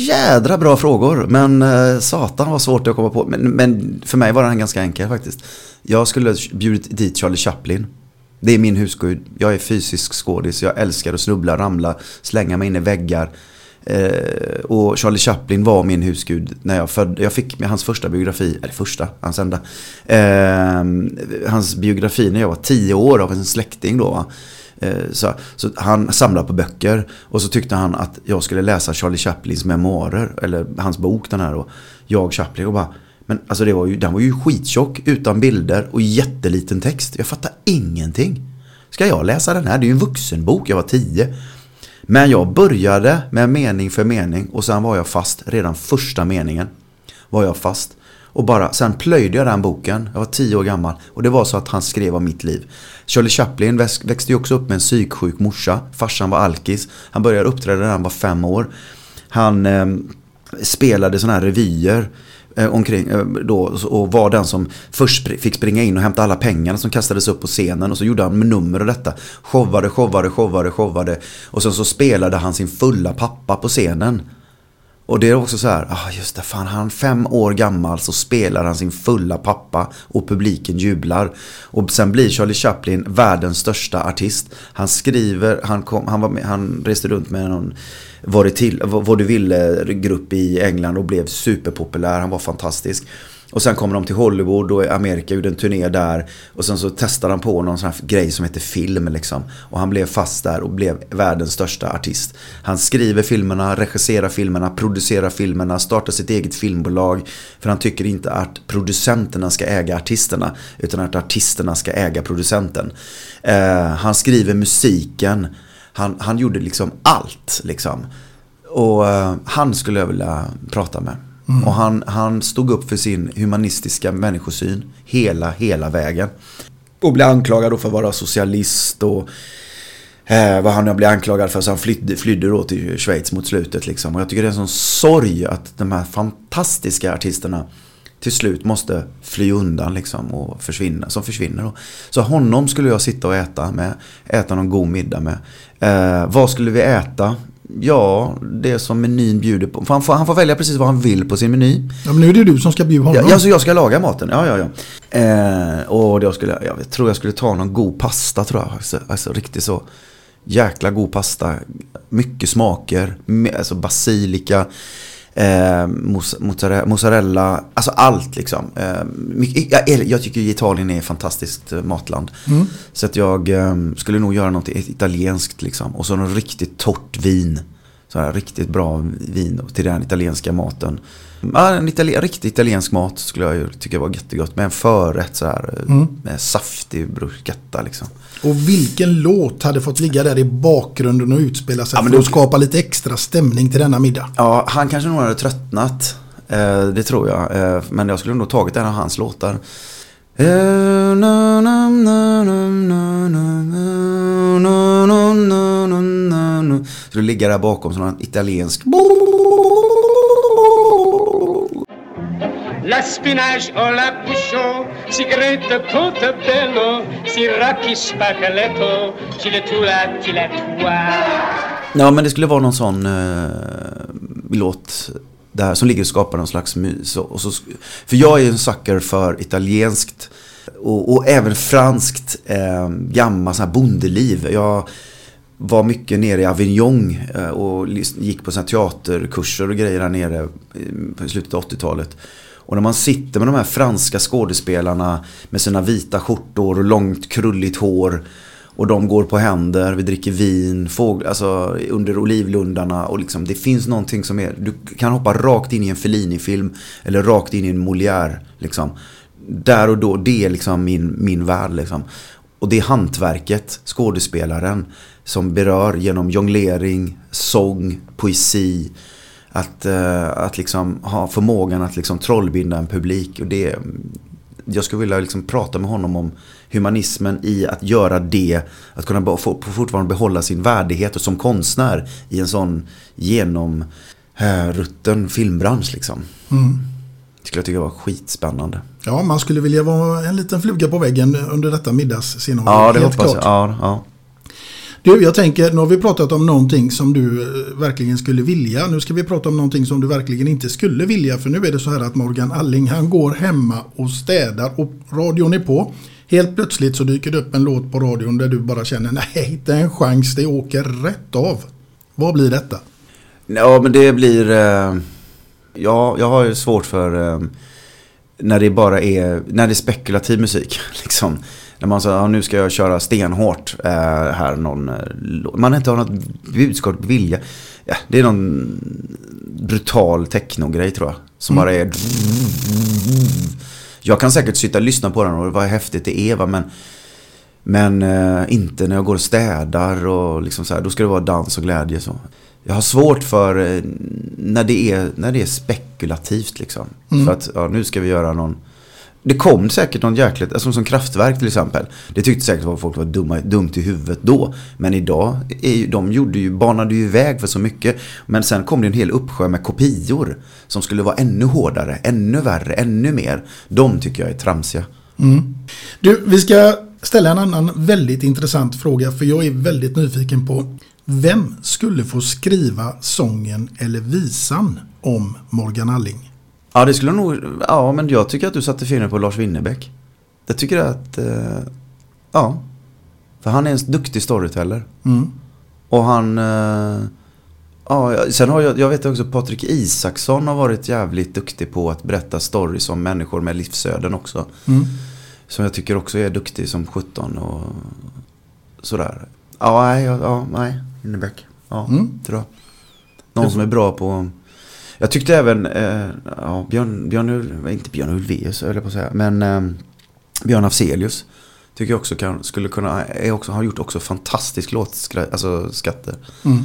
jädra bra frågor. Men eh, satan var svårt att komma på. Men, men för mig var den ganska enkel faktiskt. Jag skulle bjudit dit Charlie Chaplin. Det är min husgud. Jag är fysisk skådis. Jag älskar att snubbla, ramla, slänga mig in i väggar. Eh, och Charlie Chaplin var min husgud när jag födde. Jag fick med hans första biografi, eller första, hans enda. Eh, hans biografi när jag var tio år av en släkting då. Va? Eh, så, så han samlade på böcker och så tyckte han att jag skulle läsa Charlie Chaplins memoarer, eller hans bok den här då. Jag Chaplin och bara, men alltså det var ju, den var ju skittjock utan bilder och jätteliten text. Jag fattar ingenting. Ska jag läsa den här? Det är ju en vuxenbok, jag var tio. Men jag började med mening för mening och sen var jag fast redan första meningen. Var jag fast. Och bara, sen plöjde jag den boken, jag var tio år gammal. Och det var så att han skrev om mitt liv. Charlie Chaplin växte ju också upp med en psyksjuk morsa. Farsan var alkis. Han började uppträda när han var fem år. Han eh, spelade sådana här revyer eh, omkring eh, då och var den som först fick springa in och hämta alla pengarna som kastades upp på scenen och så gjorde han nummer av detta. Showade, showade, showade, showade och sen så spelade han sin fulla pappa på scenen. Och det är också så här, ah just det, fan han fem år gammal så spelar han sin fulla pappa och publiken jublar. Och sen blir Charlie Chaplin världens största artist. Han skriver, han, kom, han, var med, han reste runt med någon vad, till, vad du ville-grupp i England och blev superpopulär, han var fantastisk. Och sen kommer de till Hollywood och Amerika gjorde en turné där. Och sen så testade han på någon sån här grej som heter film liksom. Och han blev fast där och blev världens största artist. Han skriver filmerna, regisserar filmerna, producerar filmerna, startar sitt eget filmbolag. För han tycker inte att producenterna ska äga artisterna. Utan att artisterna ska äga producenten. Eh, han skriver musiken. Han, han gjorde liksom allt liksom. Och eh, han skulle jag vilja prata med. Mm. Och han, han stod upp för sin humanistiska människosyn hela, hela vägen. Och blev anklagad då för att vara socialist och eh, vad han nu blev anklagad för. Så han flydde, flydde då till Schweiz mot slutet liksom. Och jag tycker det är en sån sorg att de här fantastiska artisterna till slut måste fly undan liksom och försvinna, som försvinner då. Så honom skulle jag sitta och äta med, äta någon god middag med. Eh, vad skulle vi äta? Ja, det som menyn bjuder på. Han får, han får välja precis vad han vill på sin meny. Ja, men nu är det du som ska bjuda honom. Ja, alltså jag ska laga maten, ja ja ja. Eh, och jag, skulle, jag tror jag skulle ta någon god pasta tror jag. Alltså, alltså riktigt så jäkla god pasta. Mycket smaker, alltså basilika, eh, mozzarella, alltså allt liksom. Eh, jag, jag tycker Italien är ett fantastiskt eh, matland. Mm. Så att jag eh, skulle nog göra något italienskt liksom. Och så något riktigt torrt vin. Så här, riktigt bra vin till den italienska maten. Ja, en itali- riktigt italiensk mat skulle jag ju tycka var jättegott. Med en förrätt så här. Mm. Med saftig bruschetta liksom. Och vilken låt hade fått ligga där i bakgrunden och utspela sig Ja, för då- att skapa lite extra stämning till denna middag? Ja, han kanske nog hade tröttnat. Eh, det tror jag. Eh, men jag skulle nog tagit en av hans låtar. Så det ligger där bakom som en italiensk... La spinach o la bouchon, si grete portobello, si raki spacaletto, chiletula chiletua. Ja, men det skulle vara någon sån eh, låt där, som ligger och skapar någon slags mys. Och så, för jag är en sucker för italienskt och, och även franskt eh, gammalt sån här bondeliv. Jag var mycket nere i Avignon eh, och gick på såna teaterkurser och grejer där nere eh, i slutet av 80-talet. Och när man sitter med de här franska skådespelarna med sina vita skjortor och långt krulligt hår och de går på händer, vi dricker vin, fågel, alltså under olivlundarna och liksom det finns någonting som är, du kan hoppa rakt in i en Fellini-film eller rakt in i en Molière liksom. Där och då, det är liksom min, min värld liksom. Och det är hantverket, skådespelaren, som berör genom jonglering, sång, poesi. Att, eh, att liksom ha förmågan att liksom trollbinda en publik. Och det, jag skulle vilja liksom prata med honom om humanismen i att göra det. Att kunna få, fortfarande behålla sin värdighet och som konstnär i en sån genomrutten filmbransch. Liksom. Mm. Det skulle jag tycka var skitspännande. Ja, man skulle vilja vara en liten fluga på väggen under detta middagsscenario. Ja, det hoppas klart. jag. Ja, ja. Du, jag tänker, nu har vi pratat om någonting som du eh, verkligen skulle vilja. Nu ska vi prata om någonting som du verkligen inte skulle vilja. För nu är det så här att Morgan Alling, han går hemma och städar och radion är på. Helt plötsligt så dyker det upp en låt på radion där du bara känner, nej, inte en chans, det åker rätt av. Vad blir detta? Ja, men det blir... Eh, ja, jag har ju svårt för eh, när det bara är, när det är spekulativ musik. Liksom. När man säger, ja, nu ska jag köra stenhårt eh, här någon... Man inte har något budskap, vilja. Ja, det är någon brutal technogrej tror jag. Som bara är... Jag kan säkert sitta och lyssna på den och vad häftigt det är va, men... Men eh, inte när jag går och städar och liksom så här, då ska det vara dans och glädje så. Jag har svårt för eh, när det är, när det är spekulativt liksom. Mm. För att ja, nu ska vi göra någon... Det kom säkert någon jäkligt, alltså som kraftverk till exempel. Det tyckte säkert att folk var dumma, dumt i huvudet då. Men idag, är ju, de gjorde ju, banade ju väg för så mycket. Men sen kom det en hel uppsjö med kopior. Som skulle vara ännu hårdare, ännu värre, ännu mer. De tycker jag är tramsiga. Mm. Du, vi ska ställa en annan väldigt intressant fråga för jag är väldigt nyfiken på vem skulle få skriva sången eller visan om Morgan Alling? Ja, det skulle nog... Ja, men jag tycker att du satte fingret på Lars Winnerbäck. Jag tycker att... Eh, ja. För han är en duktig storyteller. Mm. Och han... Eh, ja, sen har jag... Jag vet också Patrik Isaksson har varit jävligt duktig på att berätta stories om människor med livsöden också. Mm. Som jag tycker också är duktig som 17 och sådär. Ja, nej, ja, ja, nej. Winnerbäck. Ja, Mm. tror jag. Någon som är bra på... Jag tyckte även, eh, ja, Björn, Björn, inte Björn Ulvaeus höll jag på att säga, men eh, Björn Afzelius. Tycker jag också kan, skulle kunna, är också, har gjort också fantastisk låt, alltså skatter. Mm.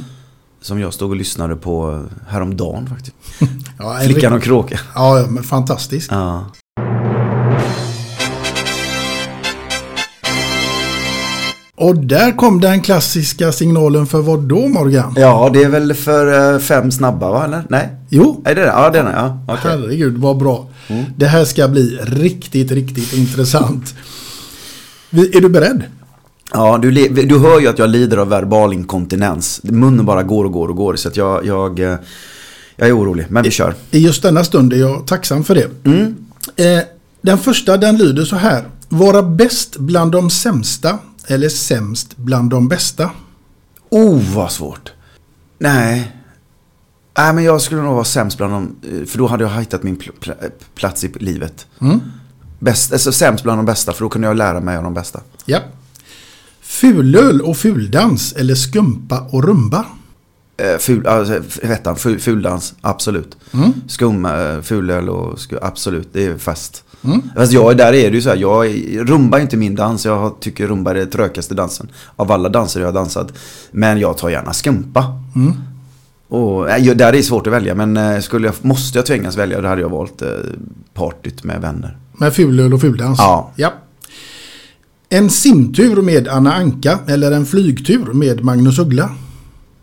Som jag stod och lyssnade på häromdagen faktiskt. Ja, Flickan och kråkan. Ja, men fantastiskt. Ja. Och där kom den klassiska signalen för vad då Morgan? ja, det är väl för eh, fem snabba va, eller? Nej? Jo, Är det det? Ja, det är det. Ja, okej. herregud vad bra. Mm. Det här ska bli riktigt, riktigt intressant. Är du beredd? Ja, du, du hör ju att jag lider av verbal inkontinens. Munnen bara går och går och går. Så att jag, jag, eh, jag är orolig. Men vi kör. I just denna stund är jag tacksam för det. Mm. Eh, den första den lyder så här. Vara bäst bland de sämsta eller sämst bland de bästa? Oh, vad svårt. Nej. Nej, men jag skulle nog vara sämst bland dem. eh, För då hade jag hittat min pl- pl- plats i livet. Mm. Bäst, alltså sämst bland de bästa. För då kunde jag lära mig av de bästa. Ja. Fulöl och fuldans eller skumpa och rumba? Eh, Ful, alltså, f- ettan, ful, fuldans, absolut. Mm. Skum, eh, fulöl och absolut, det är fest. Mm. Fast jag, där är det ju så här, jag, rumba är inte min dans. Jag tycker rumba är den trökaste dansen. Av alla danser jag har dansat. Men jag tar gärna skumpa. Mm. Och, jag- där är det svårt att välja, men eh, skulle jag, måste jag tvingas välja, då hade jag valt eh, partyt med vänner. Med fulöl och fuldans? Ja. ja. En simtur med Anna Anka eller en flygtur med Magnus Uggla?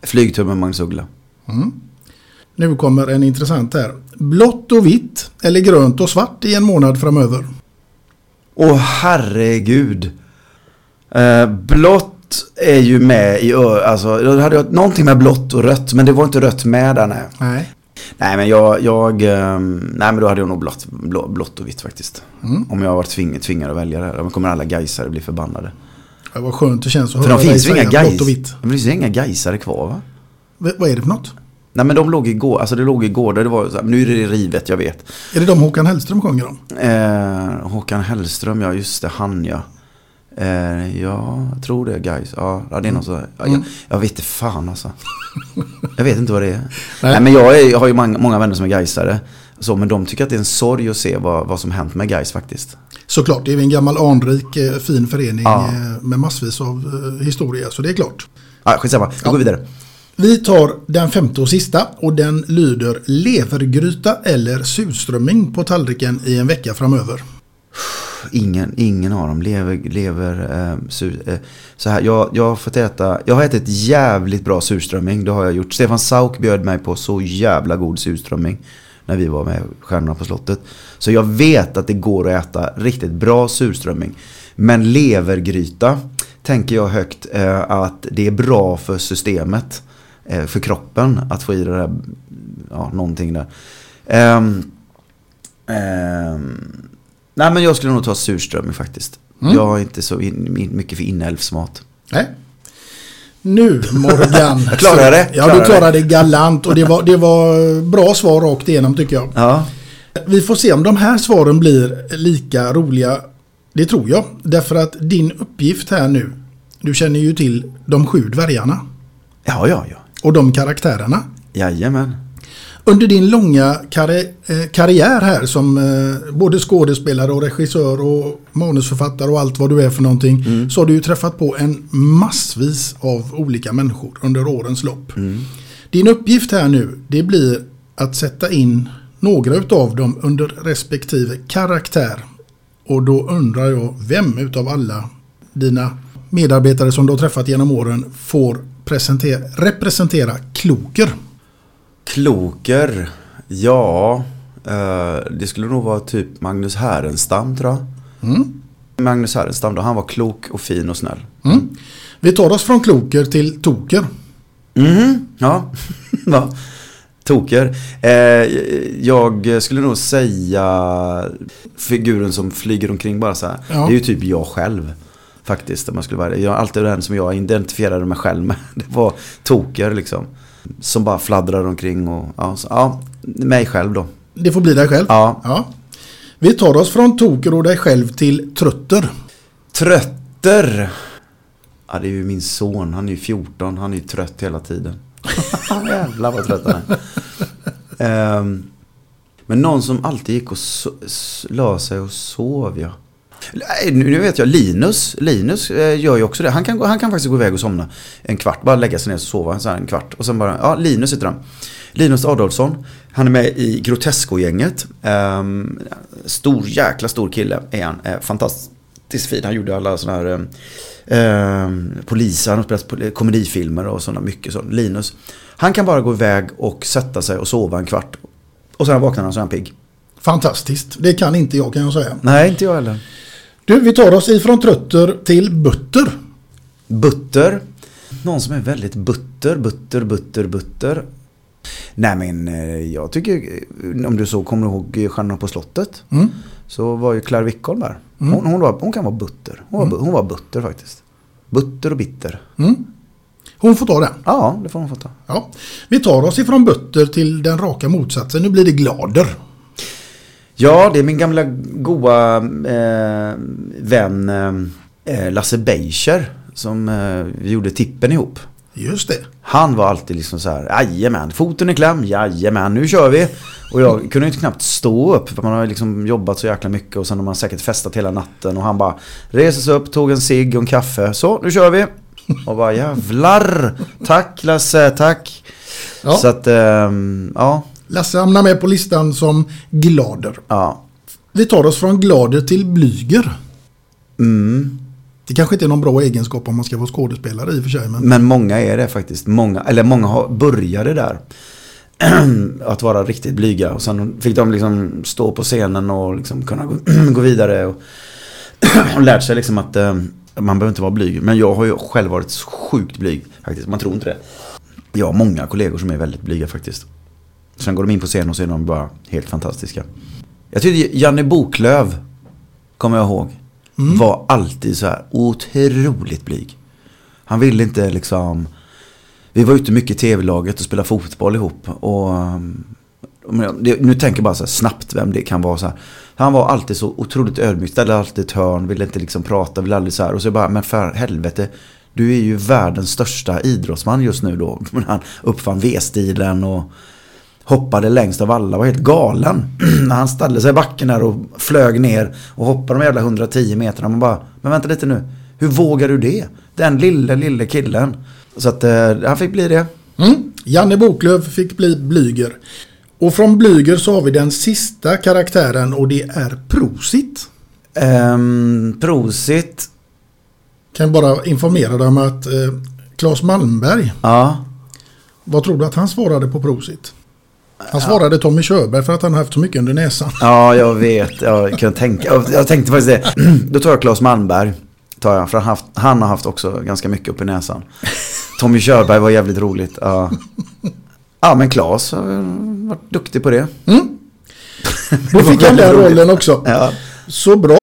Flygtur med Magnus Uggla. Nu kommer en intressant här. Blått och vitt eller grönt och svart i en månad framöver? Åh herregud. Eh, blått är ju med i alltså då hade jag någonting med blått och rött men det var inte rött med där nej. Nej. Nej men jag, jag ehm, nej men då hade jag nog blått, blå, blått och vitt faktiskt. Mm. Om jag var tvingad, tvingad att välja det här. Då kommer alla gaisare bli förbannade. Det var skönt det känns att För höra de finns ju inga säga gais, blått och vitt. det finns ju inga gaisare kvar va? V- vad är det för något? Nej men de låg i gård, alltså det låg i gårdar, det var så här, nu är det rivet jag vet. Är det de Håkan Hellström sjunger om? Eh, Håkan Hellström, ja just det, han ja. Eh, ja, jag tror det guys. Ja, ja det är något så. Ja, jag, jag vet inte fan alltså. Jag vet inte vad det är. Nej, men jag, är, jag har ju många, många vänner som är gaisare. Så, men de tycker att det är en sorg att se vad, vad som hänt med guys faktiskt. Såklart, det är en gammal anrik eh, fin förening Ja. eh, med massvis av eh, historia, så det är klart. Ja, skitsamma, vi går vidare. Vi tar den femte och sista och den lyder levergryta eller surströmming på tallriken i en vecka framöver. Ingen, ingen av dem lever, lever eh, sur, eh, så här. Jag, jag har fått äta, jag har ätit jävligt bra surströmming, det har jag gjort. Stefan Sauk bjöd mig på så jävla god surströmming när vi var med Stjärnorna på slottet. Så jag vet att det går att äta riktigt bra surströmming. Men levergryta tänker jag högt eh, att det är bra för systemet. Eh, för kroppen att få i det där, ja någonting där. Ehm, ehm, nej men jag skulle nog ta surströmming faktiskt. Jag är inte så in, mycket för inälvsmat. Nej. Nu Morgan. Jag klarar det. Ja, du klarade det galant och det var, det var bra svar rakt igenom tycker jag. Ja, Vi får se om de här svaren blir lika roliga. Det tror jag. Därför att din uppgift här nu. Du känner ju till de sju dvärgarna. ja, ja. ja. Och de karaktärerna. Jajamän. Under din långa karri- eh, karriär här som eh, både skådespelare och regissör och manusförfattare och allt vad du är för någonting. Så har du ju träffat på en massvis av olika människor under årens lopp. Din uppgift här nu det blir att sätta in några utav dem under respektive karaktär. Och då undrar jag vem utav alla dina medarbetare som du har träffat genom åren får presentera, representera Kloker. Kloker. Ja, eh, det skulle nog vara typ Magnus Härenstam tror jag. Magnus Härenstam då, han var klok och fin och snäll. Mm. Vi tar oss från Kloker till Toker. Mhm, ja. ja. Toker. Eh, jag skulle nog säga figuren som flyger omkring bara så här. Ja. Det är ju typ jag själv. Faktiskt om man skulle vara det. Jag är alltid den som jag identifierade mig själv med. Det var Toker liksom. Som bara fladdrar omkring och ja, så, ja mig själv då. Det får bli dig själv. Ja. Vi tar oss från Toker och dig själv till Trötter. Trötter. Ja det är ju min son, han är ju 14, han är ju trött hela tiden. Jävlar vad trött han är. Ehm, men någon som alltid gick och so- la sig och sov ja. Nu vet jag, Linus, Linus eh, gör ju också det. Han kan, han kan faktiskt gå iväg och somna en kvart. Bara lägga sig ner och sova så en kvart. Och sen bara, ja Linus heter han. Linus Adolfsson. Han är med i Grotesco-gänget. Ehm, stor, jäkla stor kille är han. Eh, fantastiskt fin. Han gjorde alla sådana här eh, poliser, han har spelat komedifilmer och sådana mycket sånt. Linus. Han kan bara gå iväg och sätta sig och sova en kvart. Och sen vaknar han så är han pigg. Fantastiskt. Det kan inte jag kan jag säga. Nej, inte jag heller. Du, vi tar oss ifrån Trötter till Butter. Butter. Någon som är väldigt butter, butter, butter, butter. Nej men eh, jag tycker, eh, om du så kommer ihåg eh, Stjärnorna på slottet. Mm. Så var ju Claire Wickholm där. Hon, hon, var, hon kan vara butter. Hon var, bu- hon var butter faktiskt. Butter och bitter. Mm. Hon får ta den. Ja, det får hon få ta. Ja. Vi tar oss ifrån Butter till den raka motsatsen. Nu blir det Glader. Ja, det är min gamla goa eh, vän eh, Lasse Beischer. Som eh, vi gjorde tippen ihop. Just det. Han var alltid liksom så här, jajamän, foten i kläm, jajamän, nu kör vi. Och jag kunde inte knappt stå upp för man har liksom jobbat så jäkla mycket och sen har man säkert festat hela natten. Och han bara reser sig upp, tog en cigg och en kaffe. Så, nu kör vi. Och bara jävlar, tack Lasse, tack. Ja. Så att, ehm, ja, Lasse hamnar med på listan som Glader. ja. Vi tar oss från Glader till Blyger. Mm. Det kanske inte är någon bra egenskap om man ska vara skådespelare i och för sig. Men Men många är det faktiskt. Många, eller många har, började där. att vara riktigt blyga. Och sen fick de liksom stå på scenen och liksom kunna gå, gå vidare. Och, och lärt sig liksom att, eh, Man behöver inte vara blyg. Men jag har ju själv varit sjukt blyg faktiskt. Man tror inte det. Jag har många kollegor som är väldigt blyga faktiskt. Sen går de in på scen och så är de bara helt fantastiska. Jag tyckte Janne Boklöv, kommer jag ihåg, var alltid så här otroligt blyg. Han ville inte liksom... Vi var ute mycket i tv-laget och spelade fotboll ihop. Och, um, nu tänker jag bara så här snabbt vem det kan vara. Så här. Han var alltid så otroligt ödmjuk, ställde alltid ett hörn, ville inte liksom prata, ville aldrig så här. Och så bara, men för helvete, du är ju världens största idrottsman just nu då. Han uppfann V-stilen och hoppade längst av alla, var helt galen. När han ställde sig i backen där och flög ner och hoppade de jävla 110 meterna. Man bara, men vänta lite nu, hur vågar du det? Den lille, lille killen. Så att eh, han fick bli det. Mm. Janne Boklöv fick bli Blyger. Och från Blyger så har vi den sista karaktären och det är Prosit. Ehm, prosit. Kan bara informera dig om att eh, Claes Malmberg, Ja. vad tror du att han svarade på Prosit? Han svarade Tommy Körberg för att han har haft så mycket under näsan. Ja, jag vet. Jag kan tänka. Jag, tänkte faktiskt det. Då tar jag Claes Malmberg. Tar jag, för han, haft, han har haft också ganska mycket upp i näsan. Tommy Körberg var jävligt roligt. Ja, ja men Claes har varit duktig på det. Då fick han den rollen också. Ja. Så bra.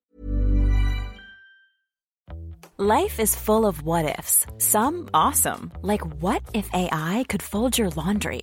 Life is full of what ifs. Some awesome, like what if AI could fold your laundry?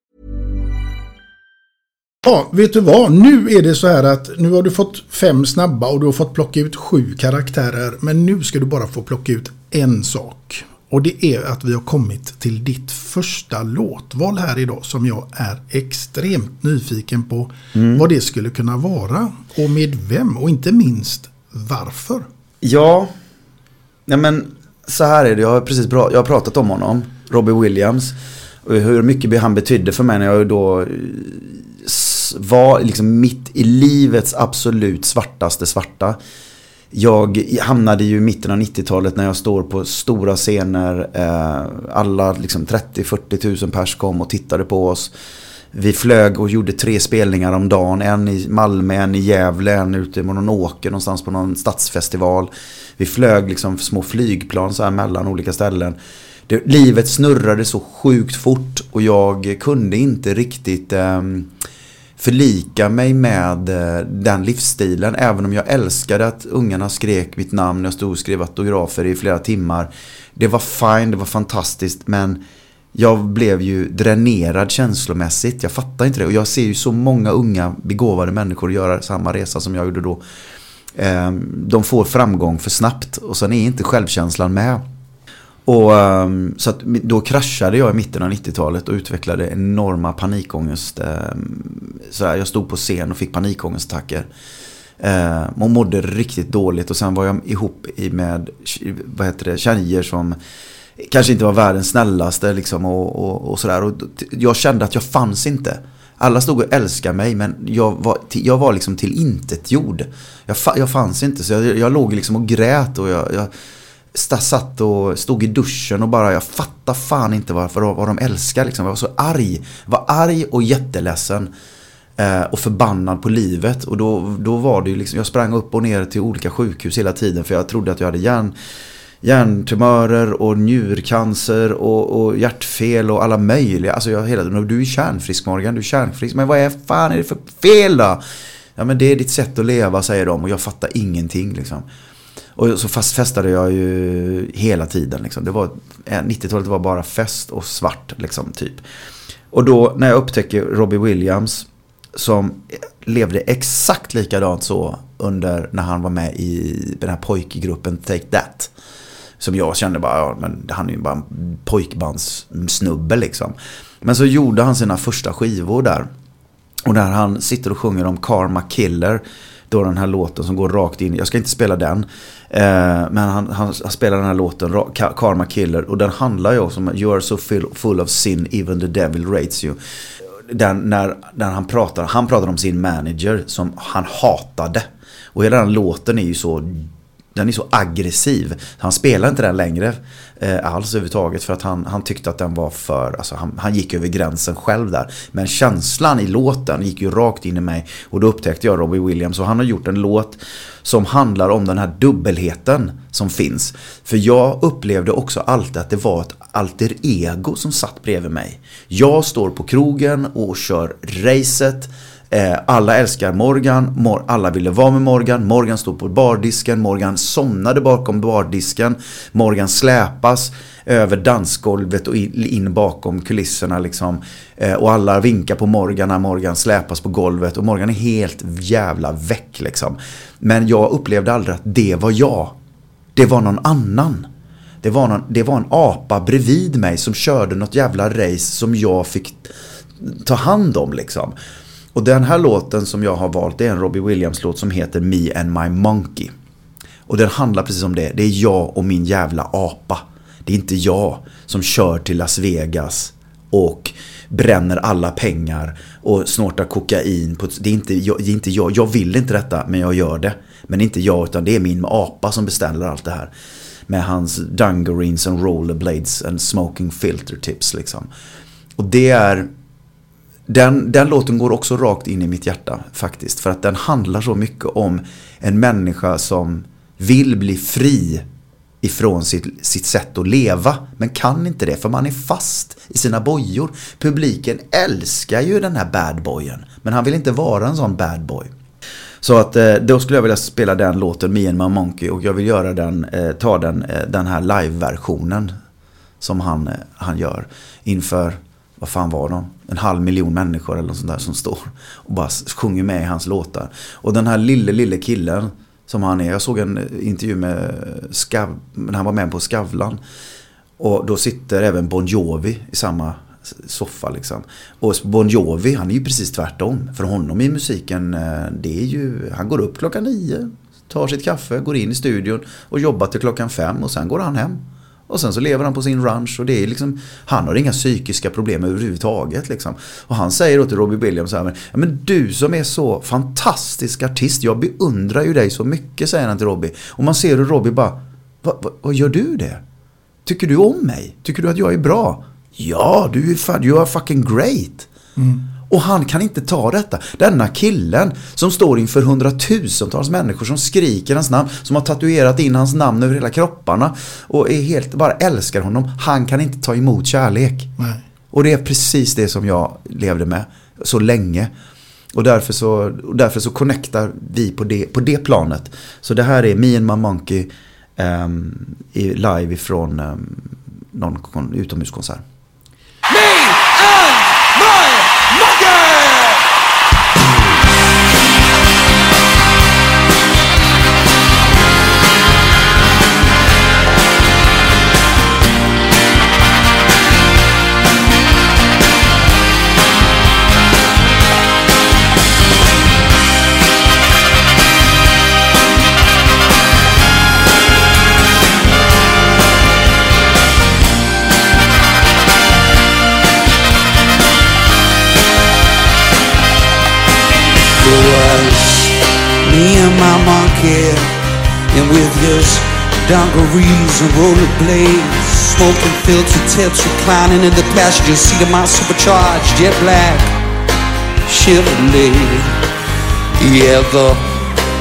Ja, vet du vad? Nu är det så här att nu har du fått fem snabba och du har fått plocka ut sju karaktärer. Men nu ska du bara få plocka ut en sak. Och det är att vi har kommit till ditt första låtval här idag som jag är extremt nyfiken på Mm. vad det skulle kunna vara och med vem och inte minst varför. Ja, nej men så här är det. Jag har precis bra, jag har pratat om honom, Robbie Williams. Och hur mycket han betydde för mig när jag då eh, var liksom mitt i livets absolut svartaste svarta. Jag hamnade ju i mitten av 90-talet när jag står på stora scener. Eh, alla liksom 30-40 tusen pers kom och tittade på oss. Vi flög och gjorde tre spelningar om dagen. En i Malmö, en i Gävle, en ute på någon åker någonstans på någon stadsfestival. Vi flög liksom små flygplan så här mellan olika ställen. det, livet snurrade så sjukt fort och jag kunde inte riktigt eh, förlika mig med eh, den livsstilen. Även om jag älskade att ungarna skrek mitt namn. Jag stod och skrev autografer i flera timmar. Det var fine, det var fantastiskt. Men jag blev ju dränerad känslomässigt. Jag fattar inte det. Och jag ser ju så många unga begåvade människor göra samma resa som jag gjorde då. Ehm, de får framgång för snabbt och sen är inte självkänslan med. Och, ehm, så att, då kraschade jag i mitten av 90-talet och utvecklade enorma panikångest. Ehm, så här, jag stod på scen och fick panikångestattacker. Ehm, och mådde riktigt dåligt och sen var jag ihop med vad heter det, tjejer som kanske inte var världens snällaste liksom och, och, och sådär. Och jag kände att jag fanns inte. Alla stod och älskade mig men jag var, jag var liksom till intet jord. Jag, jag fanns inte så jag, jag låg liksom och grät och jag, jag satt och stod i duschen och bara jag fattar fan inte varför vad de älskar liksom. Jag var så arg. Jag var arg och jätteledsen. Eh, och förbannad på livet. Och då, då var det ju liksom, jag sprang upp och ner till olika sjukhus hela tiden för jag trodde att jag hade hjärn, hjärntumörer och njurcancer och, och hjärtfel och alla möjliga. Alltså jag hela tiden, du är kärnfrisk Morgan, du är kärnfrisk. Men vad är fan är det för fel då? Ja men det är ditt sätt att leva säger de och jag fattar ingenting liksom. Och så fast festade jag ju hela tiden. Liksom. Det var, eh, 90-talet var bara fest och svart liksom, typ. Och då när jag upptäcker Robbie Williams som levde exakt likadant så under när han var med i den här pojkgruppen Take That. Som jag kände bara, ja, men han är ju bara en pojkbandssnubbe liksom. Men så gjorde han sina första skivor där. Och där han sitter och sjunger om Karma Killer. Då den här låten som går rakt in. Jag ska inte spela den. Eh, men han, han, han, spelar den här låten, Karma Killer. Och den handlar ju också om You are so full of sin, even the devil rates you. Den, när, när han pratar, han pratar om sin manager som han hatade. Och hela den låten är ju så den är så aggressiv. Han spelar inte den längre eh, alls överhuvudtaget för att han, han tyckte att den var för, alltså han, han gick över gränsen själv där. Men känslan i låten gick ju rakt in i mig och då upptäckte jag Robbie Williams och han har gjort en låt som handlar om den här dubbelheten som finns. För jag upplevde också alltid att det var ett alter ego som satt bredvid mig. Jag står på krogen och kör racet Eh, alla älskar Morgan, alla ville vara med Morgan, Morgan stod på bardisken, Morgan somnade bakom bardisken, Morgan släpas över dansgolvet och in bakom kulisserna liksom. Eh, och alla vinkar på Morgan när Morgan släpas på golvet och Morgan är helt jävla väck liksom. Men jag upplevde aldrig att det var jag. Det var någon annan. Det var, någon, det var en apa bredvid mig som körde något jävla race som jag fick ta hand om liksom. Och den här låten som jag har valt det är en Robbie Williams-låt som heter Me and My Monkey. Och den handlar precis om det. Det är jag och min jävla apa. Det är inte jag som kör till Las Vegas och bränner alla pengar och snortar kokain. På, det, är inte, jag, det är inte jag. Jag vill inte detta men jag gör det. Men det är inte jag utan det är min apa som beställer allt det här. Med hans dungareens and rollerblades and smoking filter tips liksom. Och det är den, den låten går också rakt in i mitt hjärta faktiskt. För att den handlar så mycket om en människa som vill bli fri ifrån sitt, sitt sätt att leva. Men kan inte det för man är fast i sina bojor. Publiken älskar ju den här badboyen. Men han vill inte vara en sån badboy. Så att eh, då skulle jag vilja spela den låten Me and My Monkey och jag vill göra den, eh, ta den, eh, den här live-versionen som han, han gör inför vad fan var de? En halv miljon människor eller något sånt där som står och bara sjunger med i hans låtar. Och den här lille, lille killen som han är. Jag såg en intervju med Skav, när han var med på Skavlan. Och då sitter även Bon Jovi i samma soffa liksom. Och Bon Jovi, han är ju precis tvärtom. För honom i musiken, eh, det är ju, han går upp klockan nio, tar sitt kaffe, går in i studion och jobbar till klockan fem och sen går han hem. Och sen så lever han på sin ranch och det är liksom, han har inga psykiska problem överhuvudtaget. Liksom. Och han säger då till Robbie Williams så här, men du som är så fantastisk artist, jag beundrar ju dig så mycket, säger han till Robbie. Och man ser hur Robbie bara, vad, vad, vad gör du det? Tycker du om mig? Tycker du att jag är bra? Ja, du är fan, you are fucking great. Mm. Och han kan inte ta detta. Denna killen som står inför hundratusentals människor som skriker hans namn, som har tatuerat in hans namn över hela kropparna och är helt, bara älskar honom. Han kan inte ta emot kärlek. Nej. Och det är precis det som jag levde med så länge. Och därför så, och därför så connectar vi på det, på det planet. Så det här är Me and My Monkey i, live ifrån um, någon kon- utomhuskonsert. It with his dungarees and rollerblades, smoking filter tips, reclining in the passenger seat of my supercharged jet black Chevrolet. He had the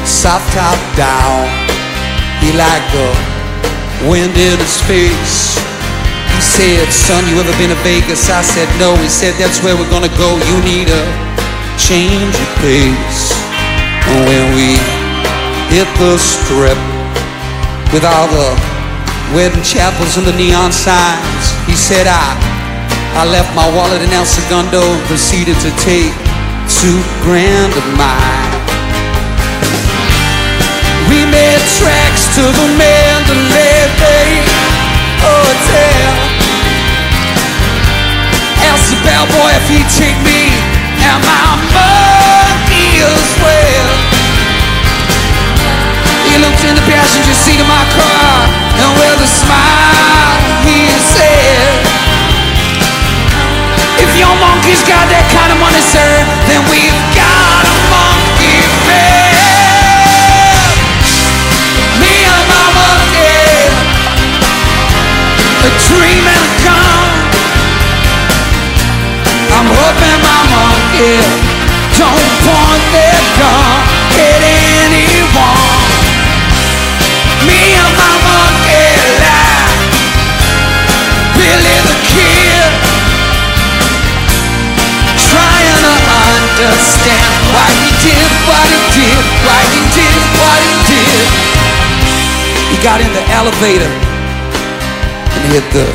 soft top down, he liked the wind in his face. He said, son, you ever been to Vegas? I said, no. He said, that's where we're gonna go. You need a change of pace. And when we hit the strip with all the wedding chapels and the neon signs, he said, I, I left my wallet in El Segundo and proceeded to take two grand of mine. We made tracks to the Mandalay Bay Hotel. Asked the bellboy if he'd take me and my passenger seat of my car and with a smile he said, If your monkey's got that kind of money, sir, then we've got a monkey band. Me and my monkey, a dream and a gun. I'm hoping my monkey don't understand why he did what he did, why he did what he did. He got in the elevator and hit the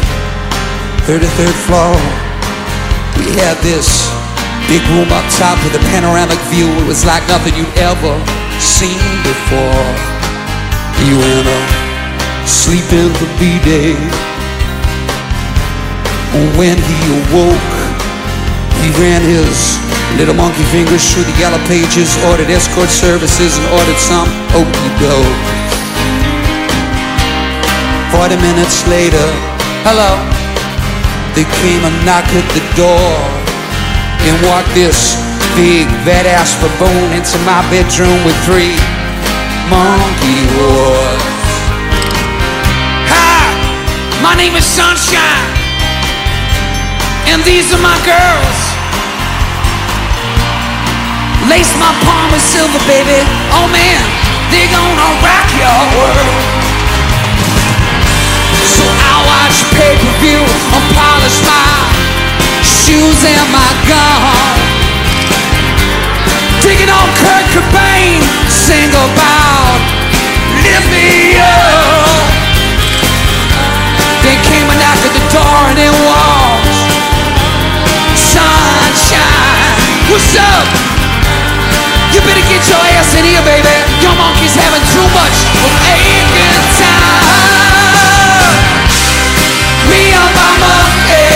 33rd floor. We had this big room up top with a panoramic view. It was like nothing you'd ever seen before. You went a sleep in the B-day. When he awoke, he ran his little monkey fingers through the yellow pages, ordered escort services, and ordered some okey doke. Forty minutes later, hello. There came a knock at the door and walked this big badass bone into my bedroom with three monkey wars. Hi, my name is Sunshine, and these are my girls. Lace my palm with silver, baby. Oh man, they're gonna rock your world. So I watch pay-per-view and polish my shoes and my gun. Digging on Kurt Cobain, sing about lift me up. Then came a knock at the door and it was sunshine. What's up? Better get your ass in here, baby. Your monkey's having too much of a good time. Me and my monkey,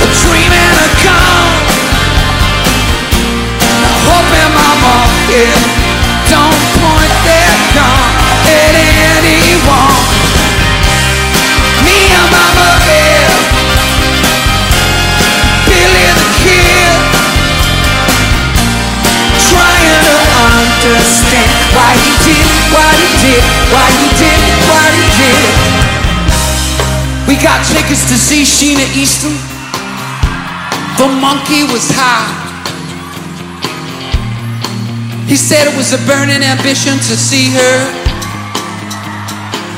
a dream and a gun. I hope in my monkey did, why he did what he did. We got tickets to see Sheena Easton The monkey was high. He said it was a burning ambition to see her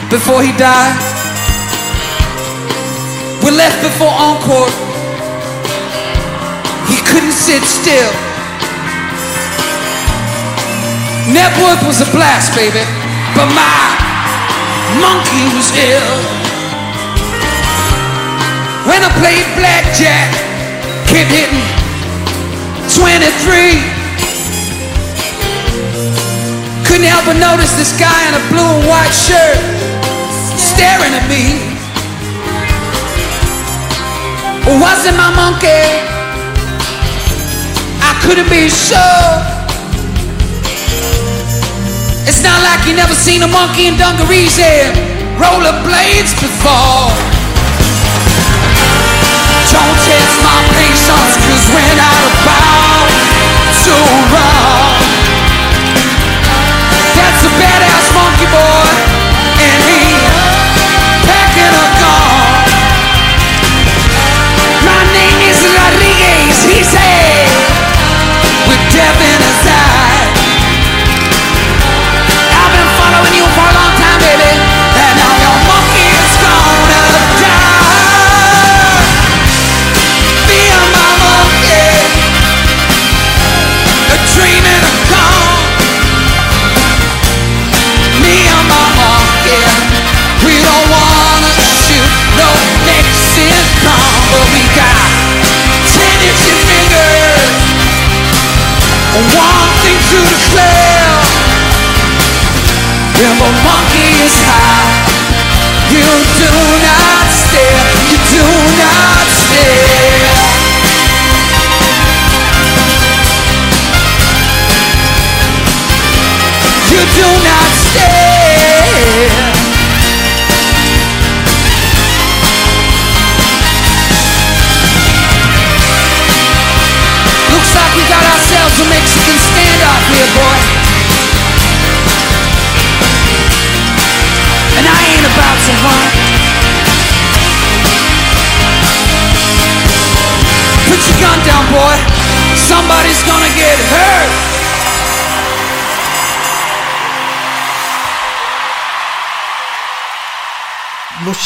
before he died. We left before encore. He couldn't sit still. Network was a blast, baby, but my monkey was ill. When I played blackjack, kept hitting 23. Couldn't help but notice this guy in a blue and white shirt staring at me. Was it my monkey? I couldn't be sure. It's not like you never seen a monkey in dungarees and rollerblades before. Don't test my patience, cause when I'm about to run, high,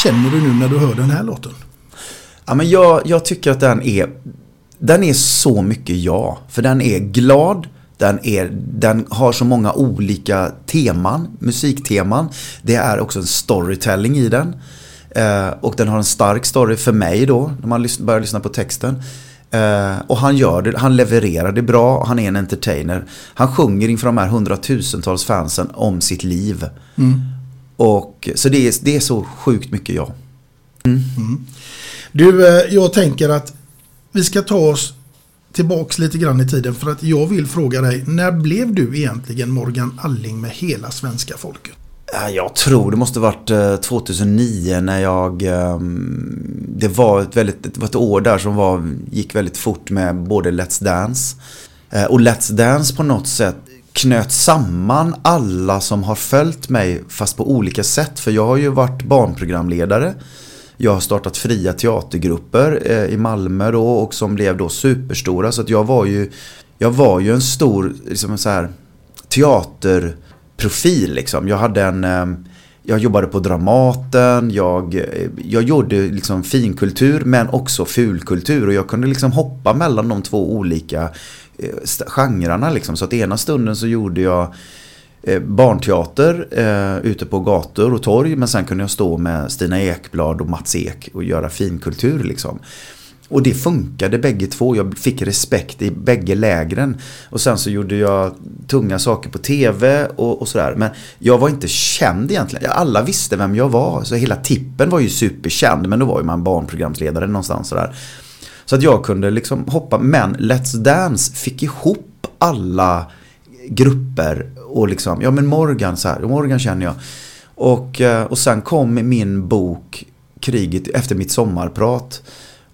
känner du nu när du hör den här låten? Ja, men jag, jag tycker att den är Den är så mycket jag. För den är glad den, är, den har så många olika teman, musikteman. Det är också en storytelling i den. Eh, och den har en stark story för mig då, när man lys- börjar lyssna på texten. Eh, och han gör det, han levererar det bra, han är en entertainer. Han sjunger inför de här hundratusentals fansen om sitt liv. Mm. Och, så det är, det är så sjukt mycket jag. Du, eh, jag tänker att vi ska ta oss tillbaks lite grann i tiden för att jag vill fråga dig, när blev du egentligen Morgan Alling med hela svenska folket? Ja, Jag tror det måste varit eh, 2009 när jag... ehm, Det var ett, väldigt, det var ett år där som var, gick väldigt fort med både Let's Dance. Eh, Och Let's Dance på något sätt knöt samman alla som har följt mig fast på olika sätt. För jag har ju varit barnprogramledare. Jag har startat fria teatergrupper eh, i Malmö då och som blev då superstora. Så att jag var ju, jag var ju en stor liksom så här, teaterprofil liksom. Jag hade en... Eh, jag jobbade på Dramaten, jag, eh, jag gjorde liksom finkultur men också fulkultur och jag kunde liksom hoppa mellan de två olika Eh, genrerna liksom. Så att ena stunden så gjorde jag eh, barnteater eh, ute på gator och torg men sen kunde jag stå med Stina Ekblad och Mats Ek och göra finkultur liksom. Och det funkade bägge två. Jag fick respekt i bägge lägren. Och sen så gjorde jag tunga saker på tv och, och sådär. Men jag var inte känd egentligen. Alla visste vem jag var. Så hela tippen var ju superkänd. Men då var ju man barnprogramsledare någonstans sådär. Så att jag kunde liksom hoppa. Men Let's Dance fick ihop alla grupper. Och liksom, ja men Morgan så här. Morgan känner jag. Och, eh, och sen kom min bok Kriget efter mitt sommarprat.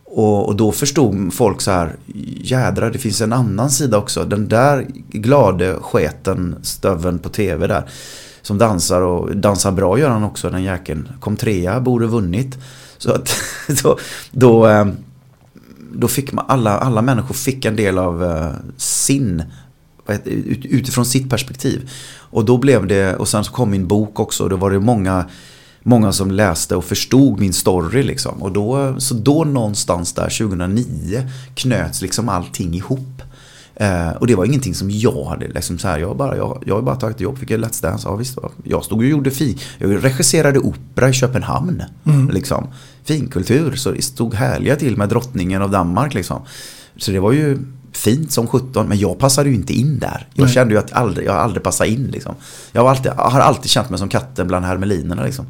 Och, och då förstod folk så här, jädrar det finns en annan sida också. Den där glade sketen, stöven på tv där. Som dansar och dansar bra gör han också den jäkeln. Kom trea, borde vunnit. Så att då, då, då fick man, alla, alla människor fick en del av eh, sin, utifrån sitt perspektiv. Och då blev det, och sen så kom min bok också, och då var det många Många som läste och förstod min story liksom. Och då, så då någonstans där 2009 knöts liksom allting ihop. Eh, och det var ingenting som jag hade liksom så här, jag bara, jag, jag har bara tagit jobb, fick ett Let's Dance, ja visst. Jag stod och gjorde fin, jag regisserade opera i Köpenhamn. Mm. Liksom. Finkultur, så det stod härliga till med drottningen av Danmark liksom. Så det var ju fint som 17 men jag passade ju inte in där. Jag Nej. kände ju att aldrig, jag aldrig passade in liksom. Jag har alltid, jag har alltid känt mig som katten bland hermelinerna liksom.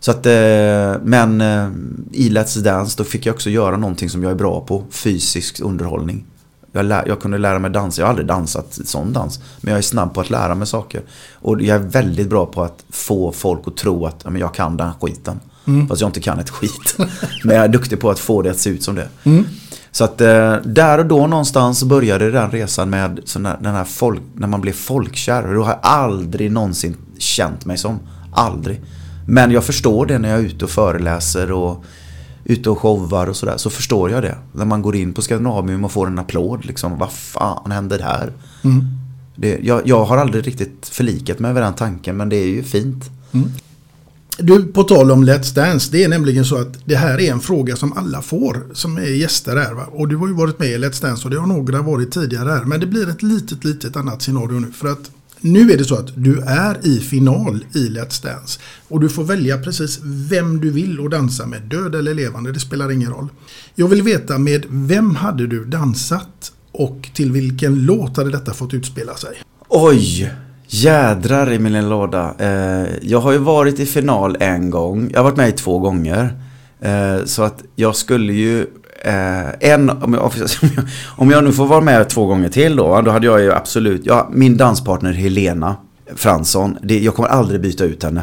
Så att, eh, men eh, i Let's Dance då fick jag också göra någonting som jag är bra på. Fysisk underhållning. Jag, lär, jag kunde lära mig dansa, jag har aldrig dansat sån dans. Men jag är snabb på att lära mig saker. Och jag är väldigt bra på att få folk att tro att ja, men jag kan den skiten. Mm. Fast jag inte kan ett skit. men jag är duktig på att få det att se ut som det. Mm. Så att eh, där och då någonstans började den resan med sån där, den här folk, när man blev folkkär. Och då har jag aldrig någonsin känt mig som. Aldrig. Men jag förstår det när jag är ute och föreläser och ute och showar och sådär. Så förstår jag det. När man går in på Skandinavium och får en applåd liksom. Vad fan händer här? Mm. Det, jag, jag har aldrig riktigt förlikat mig med den tanken men det är ju fint. Du, på tal om Let's Dance, det är nämligen så att det här är en fråga som alla får som är gäster här. Va? Och du har ju varit med i Let's Dance och det har några varit tidigare här. Men det blir ett litet, litet annat scenario nu. För att nu är det så att du är i final i Let's Dance. Och du får välja precis vem du vill att dansa med. Död eller levande, det spelar ingen roll. Jag vill veta med vem hade du dansat? Och till vilken låt hade detta fått utspela sig? Oj! Jädrar i min lilla låda. Eh, jag har ju varit i final en gång. Jag har varit med i två gånger. Eh, så att jag skulle ju... Eh, en, om jag, om jag nu får vara med två gånger till då. Då hade jag ju absolut... Ja, min danspartner Helena Fransson. Det, jag kommer aldrig byta ut henne.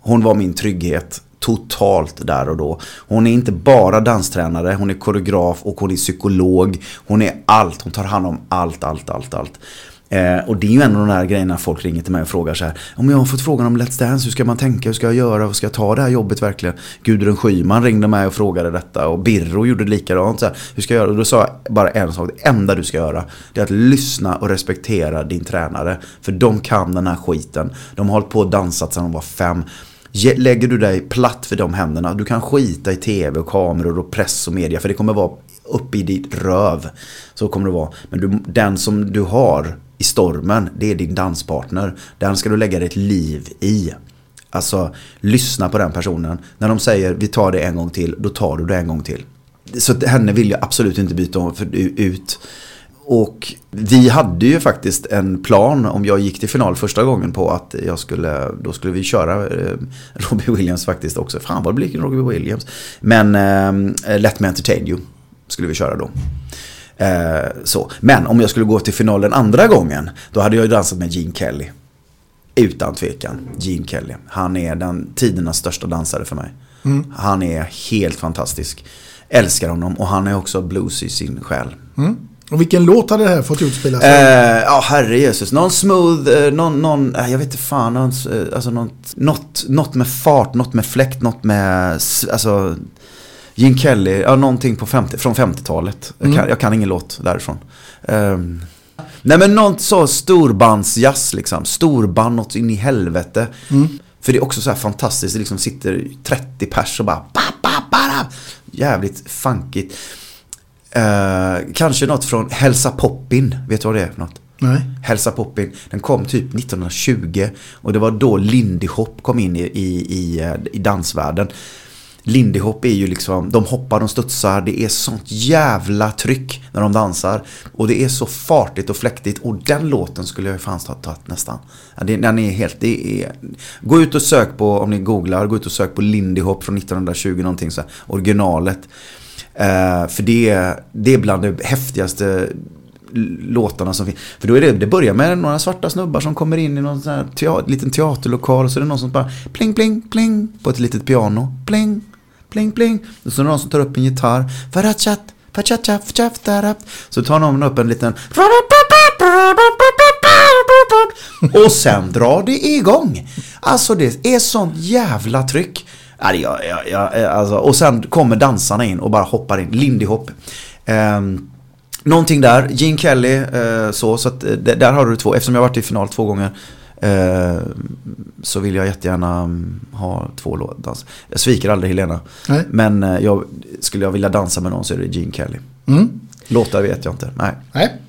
Hon var min trygghet totalt där och då. Hon är inte bara danstränare, hon är koreograf och hon är psykolog. Hon är allt, hon tar hand om allt, allt, allt, allt. Eh, och det är ju en av de där grejerna folk ringer till mig och frågar så här. Om jag har fått frågan om Let's Dance, hur ska man tänka, hur ska jag göra, hur ska jag ta det här jobbet verkligen? Gudrun Schyman ringde mig och frågade detta och Birro gjorde likadant. Så här, hur ska jag göra? Och då sa jag bara en sak, det enda du ska göra det är att lyssna och respektera din tränare. För de kan den här skiten. De har hållit på och dansat sedan de var fem. Lägger du dig platt för de händerna, du kan skita i tv och kameror och press och media för det kommer vara upp i ditt röv. Så kommer det vara. Men du, den som du har i stormen, det är din danspartner. Den ska du lägga ditt liv i. Alltså, lyssna på den personen. När de säger vi tar det en gång till, då tar du det en gång till. Så henne vill jag absolut inte byta ut. Och vi hade ju faktiskt en plan om jag gick till final första gången på att jag skulle, då skulle vi köra eh, Robbie Williams faktiskt också. Fan vad det blir Robbie Williams. Men eh, Let Me Entertain You skulle vi köra då. Eh, så. Men om jag skulle gå till finalen andra gången, då hade jag ju dansat med Gene Kelly. Utan tvekan, Gene Kelly. Han är den tidernas största dansare för mig. Mm. Han är helt fantastisk. Älskar honom och han är också blues i sin själ. Mm. Och vilken låt hade det här fått utspela sig? Eh, Ja, herre Jesus. Någon smooth, eh, någon, någon eh, jag vet inte fan, någon, eh, alltså något, något, något med fart, något med fläkt, något med, alltså Gene Kelly, ja någonting på 50, från 50-talet. Jag, Mm. kan, jag kan ingen låt därifrån. Ehm, nej men något så storbandsjazz liksom. Storband något in i helvete. Mm. För det är också så här fantastiskt, det liksom sitter 30 pers och bara ba, ba, ba. Jävligt funkigt. Eh, kanske något från Hälsa Poppin, vet du vad det är för något? Nej. Hälsa Poppin, den kom typ 1920 och det var då Lindy Hop kom in i, i, i, eh, i dansvärlden. Lindy Hop är ju liksom, de hoppar, de studsar, det är sånt jävla tryck när de dansar. Och det är så fartigt och fläktigt och den låten skulle jag ju fan ha tagit nästan. Ja, det, den är helt, det är, gå ut och sök på, om ni googlar, gå ut och sök på Lindy Hop från 1920 någonting så här, originalet. Eh, för det, är- det är bland det häftigaste låtarna som finns. För då är det, det börjar med några svarta snubbar som kommer in i någon sån här teater, liten teaterlokal och så är det någon som bara pling pling pling på ett litet piano. Pling, pling pling. Och så är det någon som tar upp en gitarr. Farachat, fachacha, fachaftarap. Så tar någon upp en liten och sen drar det igång. Alltså det är sånt jävla tryck. Ja, jag, jag, jag, eh, alltså, och sen kommer dansarna in och bara hoppar in. Lindy Hop. Um, någonting där, Gene Kelly, uh, så, så att, eh, där har du två. Eftersom jag har varit i final två gånger eh, så vill jag jättegärna mm, ha två låtdans. Jag sviker aldrig Helena. Nej. Men eh, jag, skulle jag vilja dansa med någon så är det Gene Kelly. Mm. Låtar vet jag inte, nej. Nej.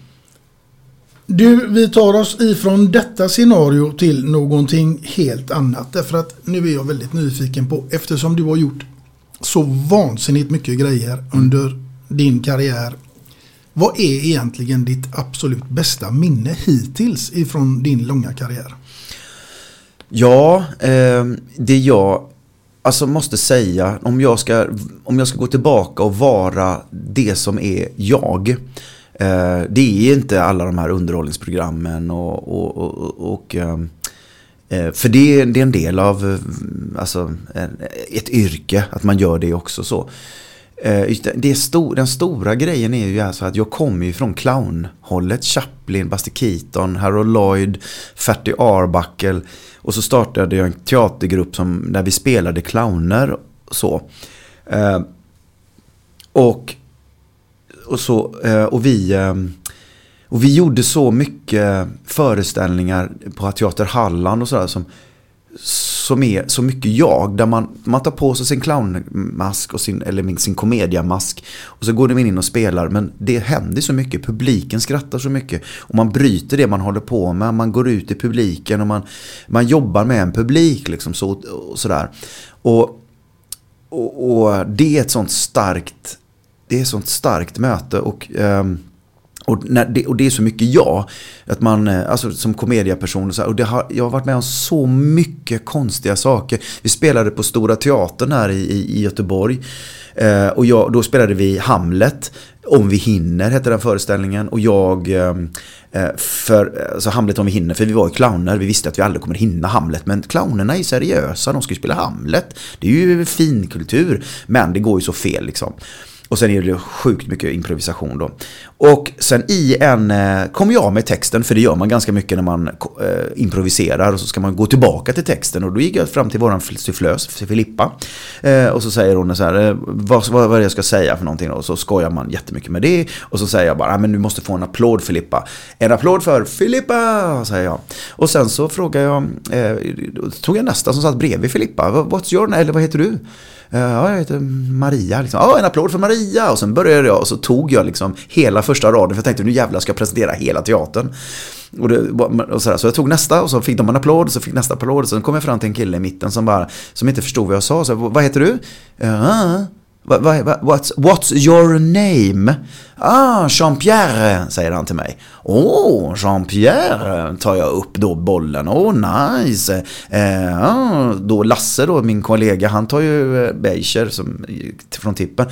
Du, vi tar oss ifrån detta scenario till någonting helt annat. Därför att nu är jag väldigt nyfiken på, eftersom du har gjort så vansinnigt mycket grejer under din karriär. Vad är egentligen ditt absolut bästa minne hittills ifrån din långa karriär? Ja, eh, det jag alltså måste säga, om jag, ska, om jag ska gå tillbaka och vara det som är jag. Eh, det är inte alla de här underhållningsprogrammen och, och, och, och ehm, eh, för det är, det är en del av alltså, ett yrke, att man gör det också så. Eh, det- det är stor, den stora grejen är ju alltså att jag kommer ju från clownhållet. Chaplin, Buster Keaton, Harold Lloyd, Fatty Arbuckle. Och så startade jag en teatergrupp som, där vi spelade clowner. Så. Eh, och, och, så, eh, och vi... Eh, och vi gjorde så mycket föreställningar på Teater Halland och sådär som, som är så mycket jag. Där man, man tar på sig sin clownmask och sin, eller sin komediamask. Och så går de in och spelar. Men det händer så mycket. Publiken skrattar så mycket. Och man bryter det man håller på med. Man går ut i publiken och man, man jobbar med en publik. Liksom så, och sådär. Och, och, och det är ett sånt starkt det är ett sånt starkt möte. Och, ehm, och, när det, och det är så mycket jag. Att man, eh, alltså som komediaperson och så och det har, jag har varit med om så mycket konstiga saker. Vi spelade på Stora Teatern här i, i, i Göteborg. Eh, och jag, då spelade vi Hamlet. Om vi hinner hette den föreställningen. Och jag, eh, eh för, eh, alltså Hamlet om vi hinner, för vi var ju clowner. Vi visste att vi aldrig kommer hinna Hamlet. Men clownerna är seriösa, de ska ju spela Hamlet. Det är ju fin kultur. Men det går ju så fel liksom. Och sen är det sjukt mycket improvisation då. Och sen i en, eh, kom jag med texten, för det gör man ganska mycket när man eh, improviserar. Och så ska man gå tillbaka till texten. Och då gick jag fram till våran sufflös, Filippa. Eh, och så säger hon så här, eh, vad, vad, vad är det jag ska säga för någonting då? Och så skojar man jättemycket med det. Och så säger jag bara, ah, men du måste få en applåd Filippa. En applåd för Filippa, säger jag. Och sen så frågar jag, eh, då tog jag nästa som satt bredvid Filippa. What's your name? Eller vad heter du? Eh, ja, jag heter Maria. Liksom. Ja, en applåd för Maria. Och sen började jag och så tog jag liksom hela första raden. För jag tänkte nu jävlar ska jag presentera hela teatern. Och, det, och sådär. Så jag tog nästa och så fick de en applåd. Så fick nästa applåd. Och sen kom jag fram till en kille i mitten som bara som inte förstod vad jag sa. Så jag, vad heter du? Ah. Uh, what, what's, what's your name? Ah, Jean-Pierre, säger han till mig. Åh, oh, Jean-Pierre, tar jag upp då bollen. Åh, oh, nice. Eh, ah, då Lasse då, min kollega, han tar ju eh, Beischer som, från tippen.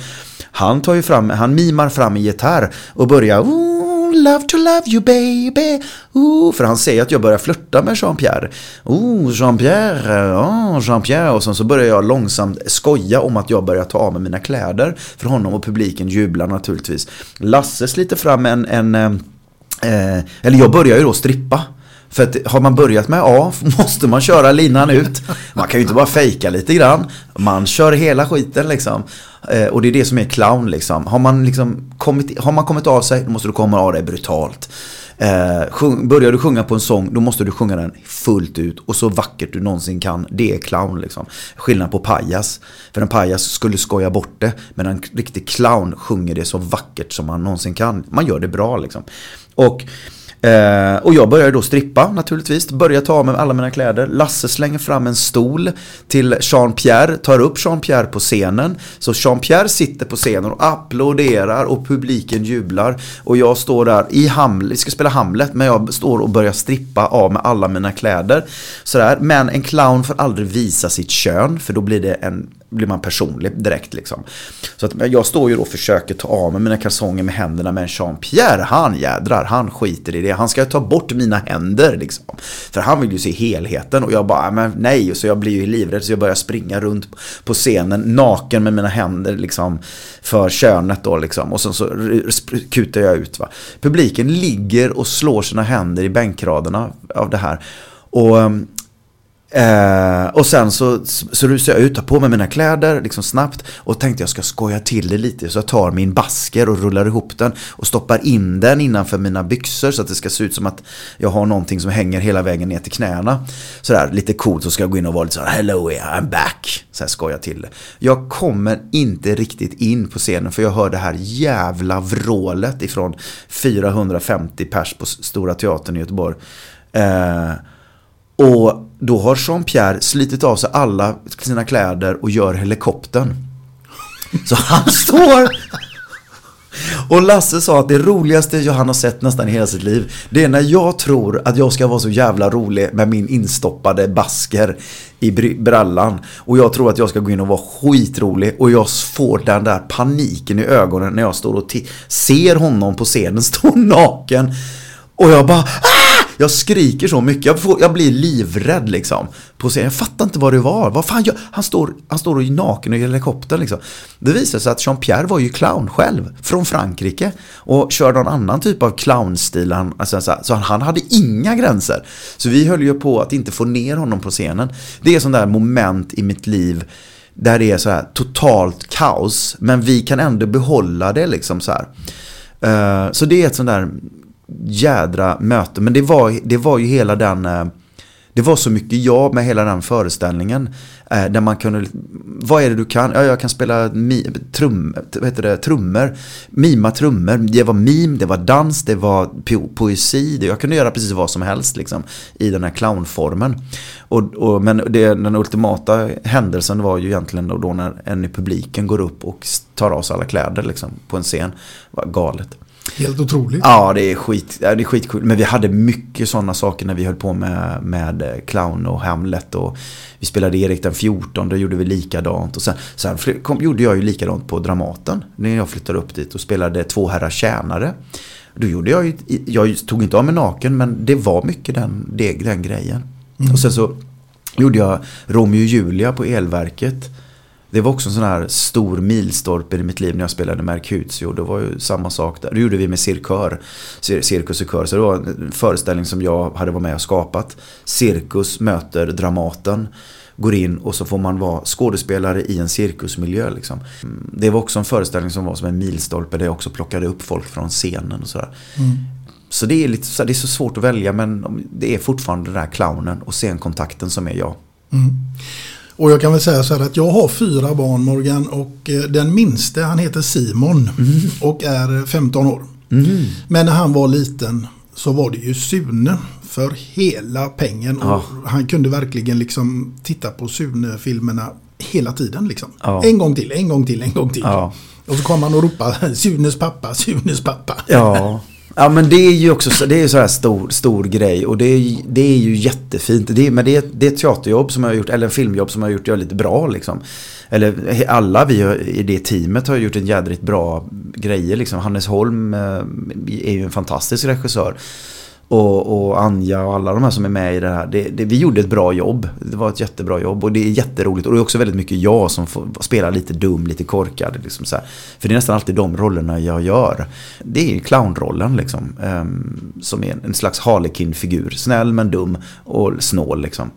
Han tar ju fram, han mimar fram en gitarr och börjar oh, love to love you baby. Ooh, för han säger att jag börjar flirta med Jean-Pierre. Ooh, Jean-Pierre, oh, Jean-Pierre. Och sen så börjar jag långsamt skoja om att jag börjar ta av mig mina kläder för honom och publiken jublar naturligtvis. Lasse sliter fram en, en eh, eh, eller jag börjar ju då strippa. För att har man börjat med A måste man köra linan ut. Man kan ju inte bara fejka lite grann. Man kör hela skiten liksom. Eh, och det är det som är clown liksom. Har man, liksom kommit, har man kommit av sig då måste du komma av dig brutalt. Eh, sjung, börjar du sjunga på en sång då måste du sjunga den fullt ut och så vackert du någonsin kan. Det är clown liksom. Skillnad på pajas. För en pajas skulle skoja bort det. Men en riktig clown sjunger det så vackert som man någonsin kan. Man gör det bra liksom. Och Eh, och jag börjar då strippa naturligtvis, börjar ta av mig alla mina kläder. Lasse slänger fram en stol till Jean-Pierre, tar upp Jean-Pierre på scenen. Så Jean-Pierre sitter på scenen och applåderar och publiken jublar. Och jag står där i Hamlet, vi ska spela Hamlet, men jag står och börjar strippa av med alla mina kläder. Sådär. Men en clown får aldrig visa sitt kön, för då blir det en blir man personlig direkt liksom. Så att jag står ju då och försöker ta av mig mina kalsonger med händerna men Jean-Pierre han jädrar, han skiter i det. Han ska ta bort mina händer liksom. För han vill ju se helheten och jag bara, men nej. Så jag blir ju livrädd så jag börjar springa runt på scenen naken med mina händer liksom för könet då liksom. Och sen så kutar jag ut va. Publiken ligger och slår sina händer i bänkraderna av det här. Och ehm, Eh, och sen så, så rusade jag ut, tar på mig mina kläder liksom snabbt och tänkte jag ska skoja till det lite. Så jag tar min basker och rullar ihop den och stoppar in den innanför mina byxor så att det ska se ut som att jag har någonting som hänger hela vägen ner till knäna. Sådär lite coolt så ska jag gå in och vara lite såhär Hello I'm back. Så här skojar till det. Jag kommer inte riktigt in på scenen för jag hör det här jävla vrålet ifrån 450 pers på Stora Teatern i Göteborg. Eh, och då har Jean-Pierre slitit av sig alla sina kläder och gör helikoptern. Så han står... Och Lasse sa att det roligaste han har sett nästan i hela sitt liv Det är när jag tror att jag ska vara så jävla rolig med min instoppade basker i brallan. Och jag tror att jag ska gå in och vara skitrolig Och jag får den där paniken i ögonen när jag står och ser honom på scenen stå naken. Och jag bara ah! Jag skriker så mycket, jag, får, jag blir livrädd liksom. På scenen. Jag fattar inte vad det var. Vad fan gör? Han står, han står och är naken i helikoptern liksom. Det visar sig att Jean-Pierre var ju clown själv. Från Frankrike. Och körde någon annan typ av clownstil. Han, alltså, så, han hade inga gränser. Så vi höll ju på att inte få ner honom på scenen. Det är sån där moment i mitt liv där det är så här totalt kaos. Men vi kan ändå behålla det liksom så här. Eh, så det är ett sånt där jädra möte. Men det var, det var ju hela den... Eh, det var så mycket jag med hela den föreställningen. Eh, där man kunde... Vad är det du kan? Ja, jag kan spela mi, trum, vad heter det, trummor. Mima trummor. Det var mim, det var dans, det var po poesi. Det, jag kunde göra precis vad som helst liksom, i den här clownformen. Och, och, men det, den ultimata händelsen var ju egentligen då, då när en i publiken går upp och tar av sig alla kläder liksom, på en scen. Det var galet. Helt otroligt. Ja, det är, skit, det är skitkul. Men vi hade mycket sådana saker när vi höll på med, med Clown och Hamlet. Och vi spelade Erik den 14, då gjorde vi likadant. Och sen, sen kom, gjorde jag ju likadant på Dramaten. När jag flyttade upp dit och spelade Två herrar tjänare. Då gjorde jag ju, jag tog inte av mig naken men det var mycket den, det, den grejen. Mm. Och sen så gjorde jag Romeo och Julia på Elverket. Det var också en sån här stor milstolpe i mitt liv när jag spelade Mercutio. Det var ju samma sak där. Det gjorde vi med Cirkör. Cirkus och kör. Så det var en föreställning som jag hade varit med och skapat. Cirkus möter Dramaten. Går in och så får man vara skådespelare i en cirkusmiljö. Liksom. Det var också en föreställning som var som en milstolpe där jag också plockade upp folk från scenen och sådär. Mm. Så det är, lite, det är så svårt att välja men det är fortfarande den där clownen och scenkontakten som är jag. Mm. Och jag kan väl säga så här att jag har fyra barn Morgan och eh, den minste han heter Simon mm. och är 15 år. Mm. Men när han var liten så var det ju Sune för hela pengen. Ja. Och han kunde verkligen liksom titta på Sune-filmerna hela tiden. Liksom. Ja. En gång till, en gång till, en gång till. Ja. Och så kom han och ropade Sunes pappa, Sunes pappa. Ja. Ja men det är ju också det är så här stor, stor grej och det är, det är ju jättefint. Det är, men det är, det är ett teaterjobb som jag har gjort, eller en filmjobb som jag har gjort jag lite bra liksom. Eller alla vi i det teamet har gjort en jädrigt bra grejer liksom. Hannes Holm eh, är ju en fantastisk regissör. Och, och, Anja och alla de här som är med i det här. Det, det, vi gjorde ett bra jobb. Det var ett jättebra jobb och det är jätteroligt. Och det är också väldigt mycket jag som får spela lite dum, lite korkad. Liksom så här. För det är nästan alltid de rollerna jag gör. Det är clownrollen liksom. Um, som är en slags Harlequin-figur. Snäll men dum och snål liksom.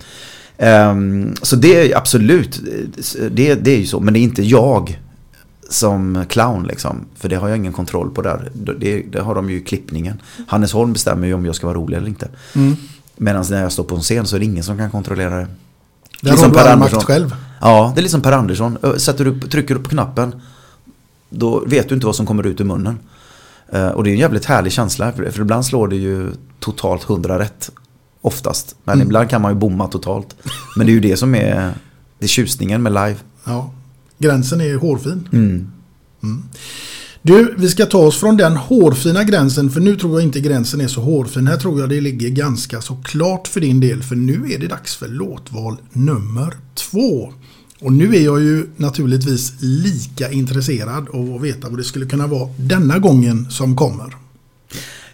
Um, så det är absolut, eh, det, det är ju så. Men det är inte jag som clown liksom. För det har jag ingen kontroll på där. Det, det har de ju i klippningen. Hannes Holm bestämmer ju om jag ska vara rolig eller inte. Mm. Medan när jag står på en scen så är det ingen som kan kontrollera det. Där liksom har du all makt själv. Ja, det är liksom Per Andersson. Sätter du, trycker du på knappen då vet du inte vad som kommer ut ur munnen. Eh, och det är en jävligt härlig känsla. För ibland slår det ju totalt hundra rätt. Oftast. Men mm. ibland kan man ju bomma totalt. Men det är ju det som är det är tjusningen med live. Ja. Gränsen är hårfin. Mm. Mm. Du, vi ska ta oss från den hårfina gränsen för nu tror jag inte gränsen är så hårfin. Här tror jag det ligger ganska så klart för din del för nu är det dags för låtval nummer två. Och nu är jag ju naturligtvis lika intresserad av att veta vad det skulle kunna vara denna gången som kommer.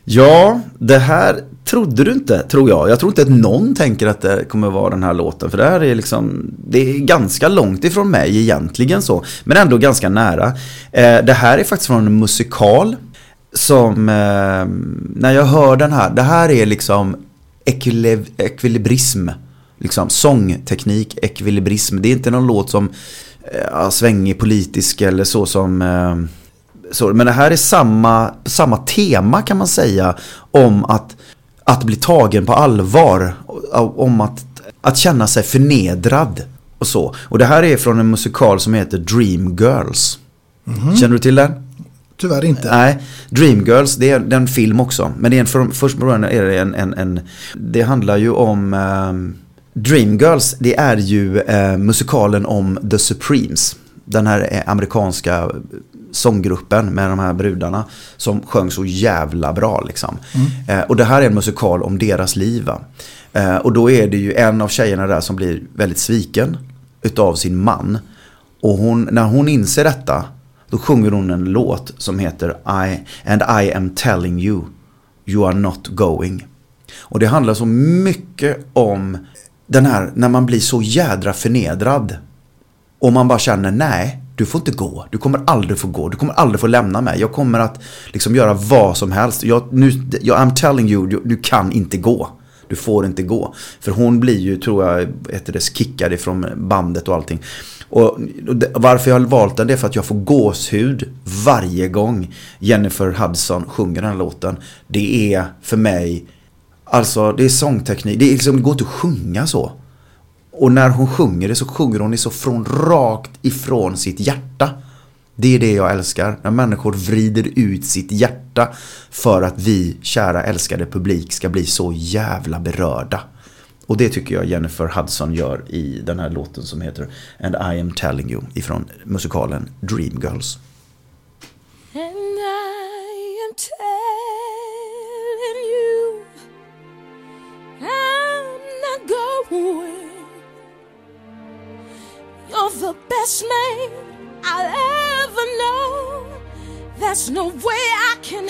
Ja, det här trodde du inte, tror jag. Jag tror inte att någon tänker att det kommer vara den här låten. För det här är liksom, det är ganska långt ifrån mig egentligen så. Men ändå ganska nära. Eh, det här är faktiskt från en musikal. Som, eh, när jag hör den här, det här är liksom ekvilibrism. liksom, sångteknik, ekvilibrism. Det är inte någon låt som eh, svängig politisk eller så som eh, så, men det här är samma, samma tema kan man säga om att, att bli tagen på allvar. Om att, att känna sig förnedrad och så. Och det här är från en musikal som heter Dreamgirls. Mhm. Känner du till den? Tyvärr inte. Nej, Dreamgirls, det är, det är en film också. Men det är en, för, först början är det en, en, en Det handlar ju om ehm, Dreamgirls, det är ju eh, musikalen om The Supremes. Den här eh, amerikanska sånggruppen med de här brudarna som sjöng så jävla bra liksom. Eh, och det här är en musikal om deras liv. Va? Eh, och då är det ju en av tjejerna där som blir väldigt sviken utav sin man. Och hon, när hon inser detta då sjunger hon en låt som heter I, And I am telling you You are not going. Och det handlar så mycket om den här när man blir så jädra förnedrad. Och man bara känner nej, du får inte gå. Du kommer aldrig få gå. Du kommer aldrig få lämna mig. Jag kommer att liksom göra vad som helst. Jag, nu, jag, I'm telling you, du, du kan inte gå. Du får inte gå. För hon blir ju, tror jag, heter det, kickad ifrån bandet och allting. Och och det- varför jag har valt den det är för att jag får gåshud varje gång Jennifer Hudson sjunger den här låten. Det är för mig, alltså det är sångteknik, det, är liksom, det går inte att sjunga så. Och när hon sjunger det så sjunger hon det så från rakt ifrån sitt hjärta. Det är det jag älskar. När människor vrider ut sitt hjärta för att vi, kära älskade publik, ska bli så jävla berörda. Och det tycker jag Jennifer Hudson gör i den här låten som heter And I am telling you ifrån musikalen Dreamgirls. And I am telling you, I'm not going. You're the best man I'll ever know. There's no way I can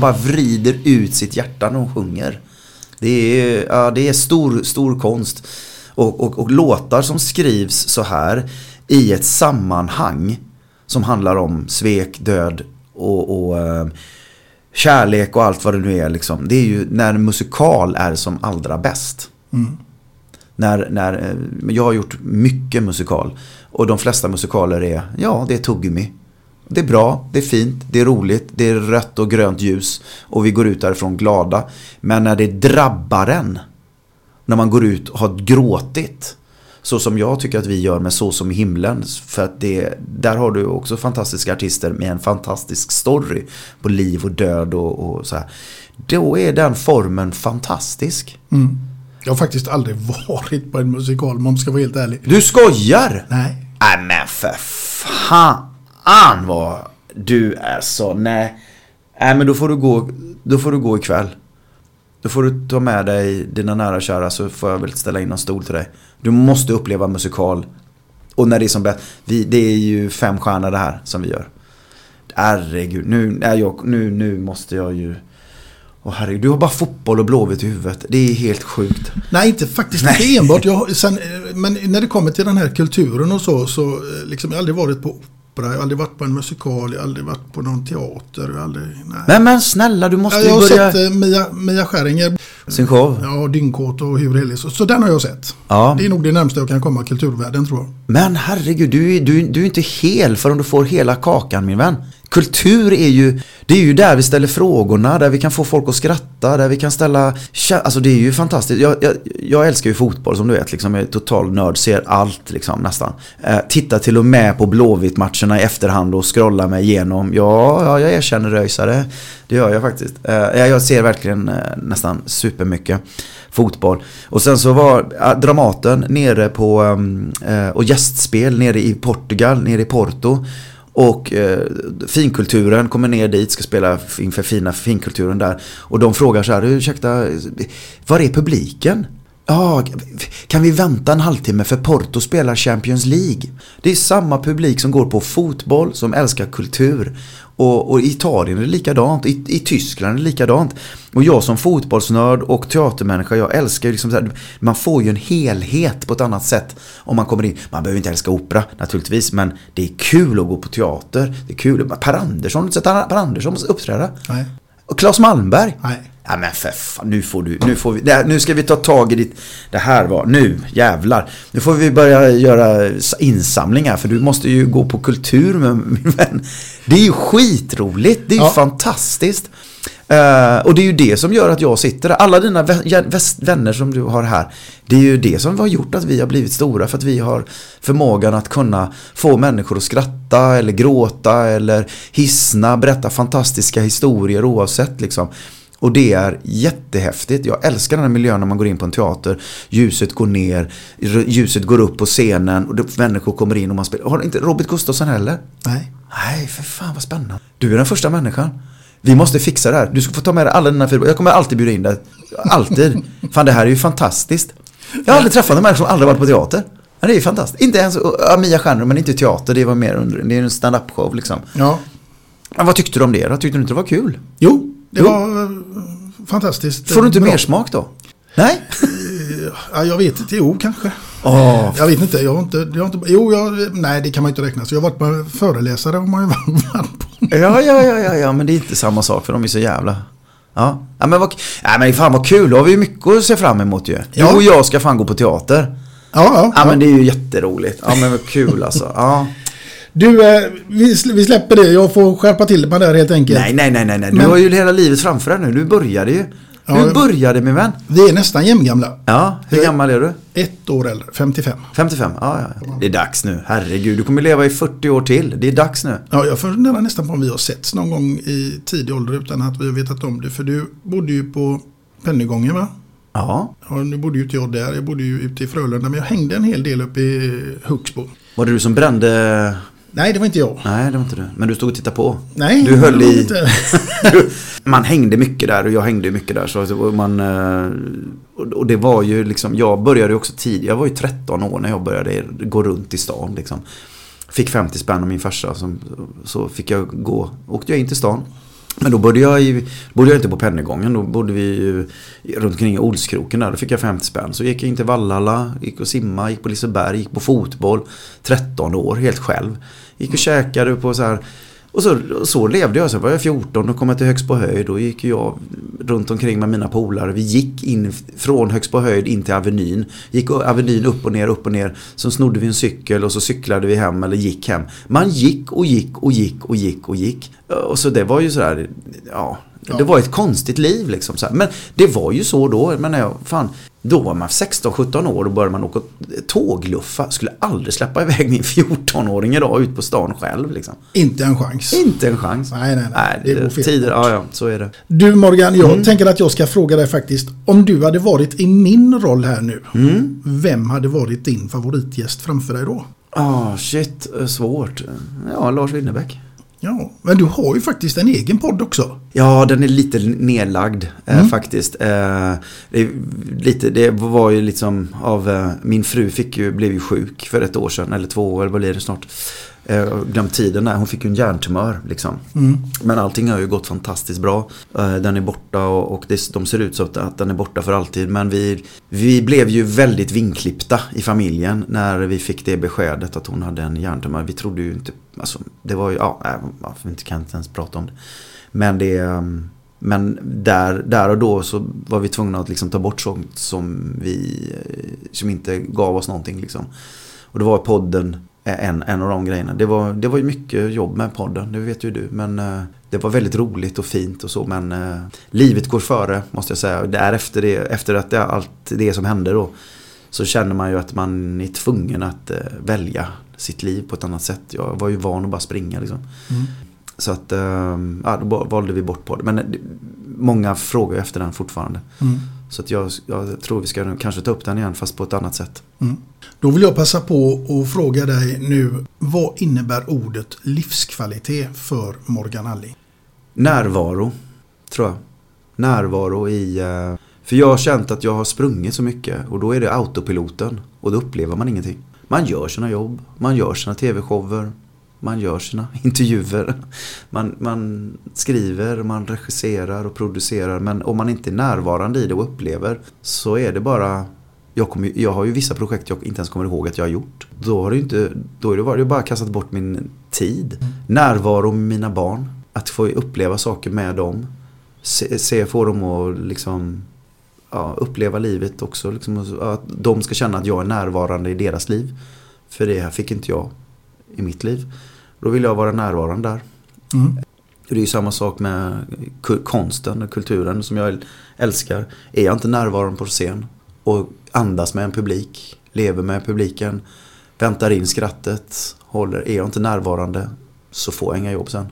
hon bara vrider ut sitt hjärta när hon sjunger. Det är, ja, det är stor, stor konst. Och, och, och låtar som skrivs så här i ett sammanhang som handlar om svek, död och, och eh, kärlek och allt vad det nu är. Liksom. Det är ju när musikal är som allra bäst. Mm. När, när, eh, jag har gjort mycket musikal. Och de flesta musikaler är, ja det är tuggummi. Det är bra, det är fint, det är roligt, det är rött och grönt ljus. Och vi går ut därifrån glada. Men när det drabbar en. När man går ut och har gråtit. Så som jag tycker att vi gör med Så som i himlen. För att det, där har du också fantastiska artister med en fantastisk story. På liv och död och, och så här. Då är den formen fantastisk. Mm. Jag har faktiskt aldrig varit på en musikal om man ska vara helt ärlig. Du skojar? Nej. Nej men för fan vad du är så, nej. Nej men då får du gå, då får du gå ikväll. Då får du ta med dig dina nära och kära så får jag väl ställa in en stol till dig. Du måste uppleva musikal. Och när det är som bäst, vi, det är ju fem stjärnor det här som vi gör. Herregud, nu, är jag, nu, nu måste jag ju... Åh herregud, du har bara fotboll och Blåvitt i huvudet. Det är helt sjukt. Nej, inte faktiskt inte enbart. Jag, sen, eh, men när det kommer till den här kulturen och så, så eh, liksom, jag har aldrig varit på opera, jag har aldrig varit på en musikal, jag har aldrig varit på någon teater. Jag aldrig, nej. Nej men snälla, du måste Ja, ju jag har börja... sett eh, Mia, Mia Skäringer. Sin show? Ja, Dyngkåt och Hur helig. Så, så den har jag sett. Ja. Det är nog det närmsta jag kan komma kulturvärlden tror jag. Men herregud, du, är- du, du är inte hel förrän du får hela kakan min vän. Kultur är ju, det är ju där vi ställer frågorna, där vi kan få folk att skratta, där vi kan ställa, alltså det är ju fantastiskt. Jag, jag, jag älskar ju fotboll som du vet, liksom, jag är total nörd, ser allt liksom nästan. Eh, tittar till och med på Blåvitt-matcherna i efterhand och scrollar mig igenom. Ja, ja jag erkänner röjsare, det gör jag faktiskt. Eh, jag ser verkligen eh, nästan supermycket fotboll. Och sen så var Dramaten nere på, ehm, eh, och gästspel nere i Portugal, nere i Porto. Och eh, finkulturen kommer ner dit, ska spela inför fina finkulturen där. Och de frågar så här, ursäkta, var är publiken? Ja, kan vi vänta en halvtimme för Porto spelar Champions League? Det är samma publik som går på fotboll, som älskar kultur. Och, och i Italien är det likadant, i, i Tyskland är det likadant. Och jag som fotbollsnörd och teatermänniska, jag älskar ju liksom så här, man får ju en helhet på ett annat sätt om man kommer in. Man behöver inte älska opera naturligtvis, men det är kul att gå på teater. Det är kul. Per Andersson, har du sett Per Andersson uppträda? Nej. Och Claes Malmberg? Nej. Ja men för fan, nu får du, nu får vi, här, nu ska vi ta tag i ditt, det här var, nu jävlar. Nu får vi börja göra insamlingar för du måste ju gå på kultur med min vän. Det är ju skitroligt, det är ju Ja. fantastiskt. Eh, och det är ju det som gör att jag sitter där. Alla dina vänner som du har här. Det är ju det som har gjort att vi har blivit stora. För att vi har förmågan att kunna få människor att skratta eller gråta eller hissna, berätta fantastiska historier oavsett liksom. Och det är jättehäftigt. Jag älskar den här miljön när man går in på en teater. Ljuset går ner, ljuset går upp på scenen och det, människor kommer in och man spelar. Har inte Robert Gustafsson heller? Nej. Nej, för fan vad spännande. Du är den första människan. Vi måste fixa det här. Du ska få ta med dig alla dina fyra. Jag kommer alltid bjuda in dig. Alltid. Fan, det här är ju fantastiskt. Jag har aldrig träffat en människa som aldrig varit på teater. Ja, det är ju fantastiskt. Inte ens ja, Mia Stjärnor, men inte teater. Det var mer under, det är en stand-up show liksom. Ja. Men vad tyckte du om det då? Tyckte du inte det var kul? Jo, det Jo. var eh, fantastiskt. Får du inte Bra. mer smak då? Nej? Ja, jag vet inte, jo kanske. Åh, Jag vet inte, jag har inte, jag har inte jo, jag, nej det kan man inte räkna. Så jag har varit på föreläsare har man varit på. Ja, ja, ja, ja, ja, men det är inte samma sak för de är så jävla... Ja, ja men vad, ja, men fan vad kul, då har vi mycket att se fram emot ju. Du Ja. och jag ska fan gå på teater. Ja, ja. Ja, men det är ju jätteroligt. Ja, men vad kul alltså. Ja. Du, eh, vi, sl- vi släpper det. Jag får skärpa till mig där helt enkelt. Nej, nej, nej, nej, nej. Du Men- har ju hela livet framför dig nu. Du började ju. Ja, du började min vän. Vi är nästan jämngamla. Ja, hur gammal är du? Ett år äldre, 55. 55? Ja, ja. Det är dags nu. Herregud, du kommer leva i 40 år till. Det är dags nu. Ja, jag funderar nästan på om vi har setts någon gång i tidig ålder utan att vi har vetat om det. För du bodde ju på Pennygången va? Ja. Ja, nu bodde ju inte jag där. Jag bodde ju ute i Frölunda. Men jag hängde en hel del uppe i Huxbo. Var det du som brände... Nej, det var inte jag. Nej, det var inte du. Men du stod och tittade på. Nej, Du höll i... inte. man hängde mycket där och jag hängde mycket där. Så och man, eh, och- det var ju liksom, jag började också tidigt. Jag var ju 13 år när jag började gå runt i stan. Liksom. Fick 50 spänn av min farsa. Som, så fick jag gå, åkte jag in till stan. Men då bodde jag, i, bodde jag inte på Pennygången. Då bodde vi ju runt omkring Olskroken där. Då fick jag 50 spänn. Så gick jag in till Vallala, gick och simma, gick på Liseberg, gick på fotboll. 13 år, helt själv. Gick och käkade på så här och så, så levde jag. Sen var jag 14 och kom jag till Högst på höjd. Då gick jag runt omkring med mina polare. Vi gick in från Högst på höjd in till Avenyn. Gick Avenyn upp och ner, upp och ner. Så snodde vi en cykel och så cyklade vi hem eller gick hem. Man gick och gick och gick och gick och gick. Och så det var ju sådär, ja. Det var ett konstigt liv liksom. Så. Men det var ju så då. Men jag, fan, då var man 16-17 år och började man åka tågluffa. Skulle aldrig släppa iväg min 14-åring idag ut på stan själv. Liksom. Inte en chans. Inte en chans. Nej, nej, nej. det går fel tider, ja, ja, så är det. Du Morgan, jag Mm. tänker att jag ska fråga dig faktiskt. Om du hade varit i min roll här nu. Mm. Vem hade varit din favoritgäst framför dig då? Ah, shit, eh, svårt. Ja, Lars Winnerbäck. Ja, men du har ju faktiskt en egen podd också. Ja, den är lite nedlagd eh, Mm. faktiskt. Eh, det, lite, det var ju liksom av, eh, min fru fick ju, blev ju sjuk för ett år sedan, eller två år, vad blir det snart? Eh, jag glömt tiden där, hon fick ju en hjärntumör liksom. Mm. Men allting har ju gått fantastiskt bra. Eh, Den är borta och, och det, de ser ut så att, att den är borta för alltid. Men vi, vi blev ju väldigt vinklippta i familjen när vi fick det beskedet att hon hade en hjärntumör. Vi trodde ju inte, alltså det var ju, ja, varför inte kan inte ens prata om det. Men det, ehm, men där, där och då så var vi tvungna att liksom ta bort sånt som vi, eh, som inte gav oss någonting liksom. Och då var podden en, en av de grejerna. Det var, det var ju mycket jobb med podden, det vet ju du. Men eh, det var väldigt roligt och fint och så. Men eh, livet går före måste jag säga. Där efter, det, efter att det, allt det som hände då. Så känner man ju att man är tvungen att eh, välja sitt liv på ett annat sätt. Jag var ju van att bara springa liksom. Mm. Så att, eh, ja, då valde vi bort på det. Men eh, många frågar ju efter den fortfarande. Mm. Så att jag, jag tror vi ska kanske ta upp den igen fast på ett annat sätt. Mm. Då vill jag passa på att fråga dig nu. Vad innebär ordet livskvalitet för Morgan Alling? Närvaro, tror jag. Närvaro i... eh, För jag har känt att jag har sprungit så mycket och då är det autopiloten. Och då upplever man ingenting. Man gör sina jobb, man gör sina tv-shower, man gör sina intervjuer. Man, man skriver, man regisserar och producerar. Men om man inte är närvarande i det och upplever så är det bara... Jag, kommer, jag har ju vissa projekt jag inte ens kommer ihåg att jag har gjort. Då har det, ju inte, då är det bara, jag bara kastat bort min tid. Närvaro med mina barn. Att få uppleva saker med dem. Se, se få dem att liksom ja, uppleva livet också. Liksom, att de ska känna att jag är närvarande i deras liv. För det här fick inte jag i mitt liv. Då vill jag vara närvarande där. Mm. Det är ju samma sak med konsten och kulturen som jag älskar. Är jag inte närvarande på scen och andas med en publik, lever med publiken, väntar in skrattet, håller, är jag inte närvarande så får jag inga jobb sen.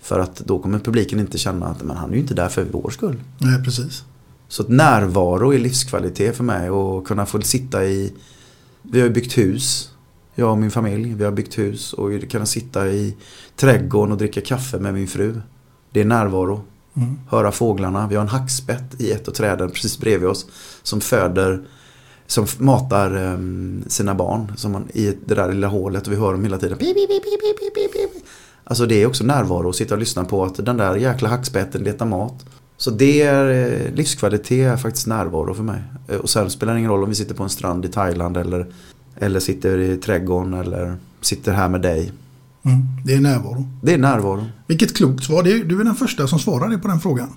För att då kommer publiken inte känna att men han är ju inte där för vår skull. Nej, precis. Så att närvaro är livskvalitet för mig och kunna få sitta i Vi har ju byggt hus Jag och min familj, vi har byggt hus och kunna sitta i trädgården och dricka kaffe med min fru Det är närvaro Mm. Höra fåglarna, vi har en hackspett i ett av träden precis bredvid oss Som föder Som matar em, sina barn som man, i det där lilla hålet och vi hör dem hela tiden pip, pip, pip, pip, pip, pip, pip. Alltså det är också närvaro att sitta och lyssna på att den där jäkla hackspetten letar mat. Så det är eh, livskvalitet är faktiskt närvaro för mig. Eh, Och sen spelar det ingen roll om vi sitter på en strand i Thailand eller, eller sitter i trädgården eller sitter här med dig. Mm. Det är närvaro. Det är närvaro. Vilket klokt svar. Du är den första som svarade på den frågan.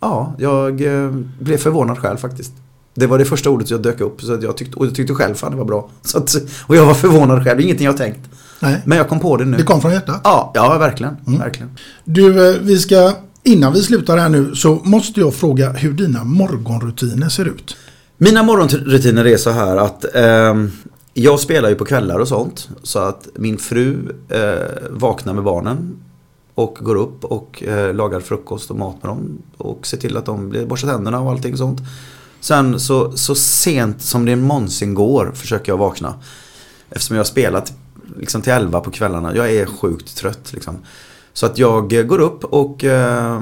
Ja, jag eh, blev förvånad själv faktiskt. Det var det första ordet jag dök upp så att jag tyckte, och jag tyckte själv fan det var bra. Att, och jag var förvånad själv, ingenting jag tänkt. Nej. Men jag kom på det nu. Det kom från hjärtat. Ja, ja verkligen. verkligen. Du, eh, vi ska, innan vi slutar här nu så måste jag fråga hur dina morgonrutiner ser ut. Mina morgonrutiner är så här att ehm, jag spelar ju på kvällar och sånt. Så att min fru eh, vaknar med barnen och går upp och eh, lagar frukost och mat med dem. Och ser till att de blir borstar tänderna och allting sånt. Sen så, så sent som det någonsin går försöker jag vakna. Eftersom jag har spelat liksom till 11 på kvällarna. Jag är sjukt trött liksom. Så att jag går upp och eh,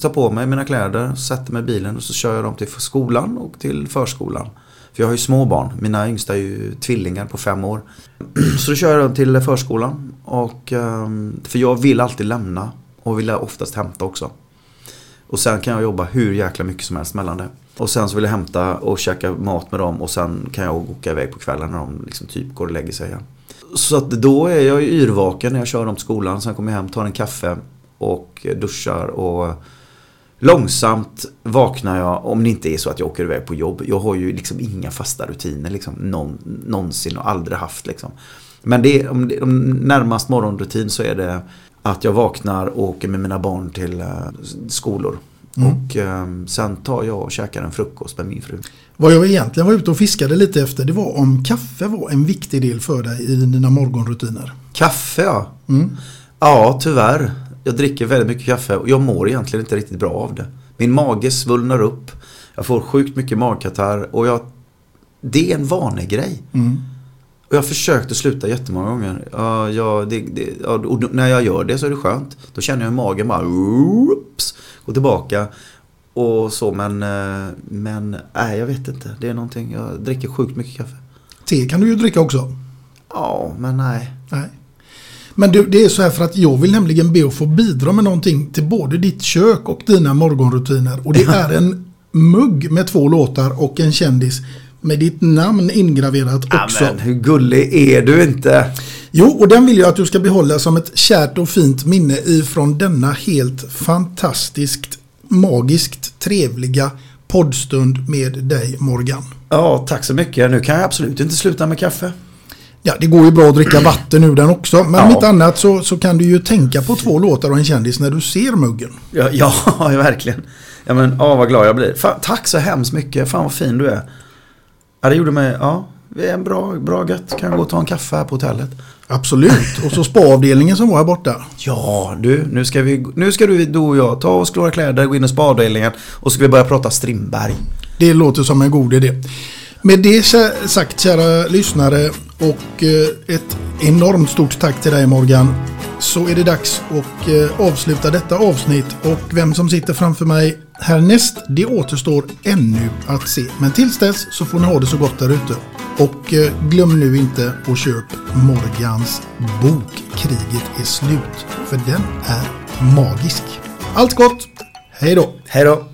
tar på mig mina kläder, sätter mig i bilen och så kör jag dem till skolan och till förskolan. För jag har ju små barn. Mina yngsta är ju tvillingar på fem år. Så då kör jag dem till förskolan. Och, ehm, för jag vill alltid lämna Och vill oftast hämta också. Och sen kan jag jobba hur jäkla mycket som helst mellan det. Och sen så vill jag hämta och käka mat med dem och sen kan jag åka iväg på kvällen när de liksom typ går och lägger sig igen. Så att då är jag yrvaken när jag kör dem till skolan. Sen kommer jag hem, tar en kaffe och duschar och Långsamt vaknar jag, om det inte är så att jag åker iväg på jobb. Jag har ju liksom inga fasta rutiner liksom, någon, någonsin och aldrig haft liksom. Men det är, om, det, om närmast morgonrutin så är det att jag vaknar och åker med mina barn till uh, skolor. Mm. Och um, sen tar jag och käkar en frukost med min fru. Vad jag egentligen var ute och fiskade lite efter det var om kaffe var en viktig del för dig i dina morgonrutiner. Kaffe ja. Mm. Ja, tyvärr. Jag dricker väldigt mycket kaffe och jag mår egentligen inte riktigt bra av det. Min mage svullnar upp. Jag får sjukt mycket magkatarr och jag... Det är en vanegrej. Mm. Och jag har försökt att sluta jättemånga gånger. Ja, ja, det, det, och när jag gör det så är det skönt. Då känner jag hur magen bara... Oops, går tillbaka. Och så men... eh, Men nej, jag vet inte. Det är någonting. Jag dricker sjukt mycket kaffe. Te kan du ju dricka också. Ja, men nej. Nej. Men du, det är så här för att jag vill nämligen be att få bidra med någonting till både ditt kök och dina morgonrutiner. Och det är en mugg med två låtar och en kändis med ditt namn ingraverat också. Amen, hur gullig är du inte? Jo, och den vill jag att du ska behålla som ett kärt och fint minne ifrån denna helt fantastiskt, magiskt trevliga poddstund med dig Morgan. Ja, tack så mycket. Nu kan jag absolut inte sluta med kaffe. Ja, det går ju bra att dricka vatten ur den också. Men Ja. om inte annat så, så kan du ju tänka på två låtar och en kändis när du ser muggen. Ja, ja verkligen. Ja, men ja, vad glad jag blir. Fan, tack så hemskt mycket. Fan vad fin du är. Ja, det gjorde mig... Ja, vi är en bra, bra gött. Kan jag gå och ta en kaffe här på hotellet? Absolut. Och så spaavdelningen som var här borta. Ja, du. Nu ska, vi, nu ska du, du och jag ta oss klara kläder, gå in i spaavdelningen och så ska vi börja prata Strindberg. Det låter som en god idé. Med det sagt kära lyssnare och eh, ett enormt stort tack till dig Morgan. Så är det dags att eh, avsluta detta avsnitt och vem som sitter framför mig härnäst det återstår ännu att se. Men tills dess så får ni ha det så gott där ute. Och eh, glöm nu inte att köpa Morgans bok Kriget är slut. För den är magisk. Allt gott! Hej då! Hej då!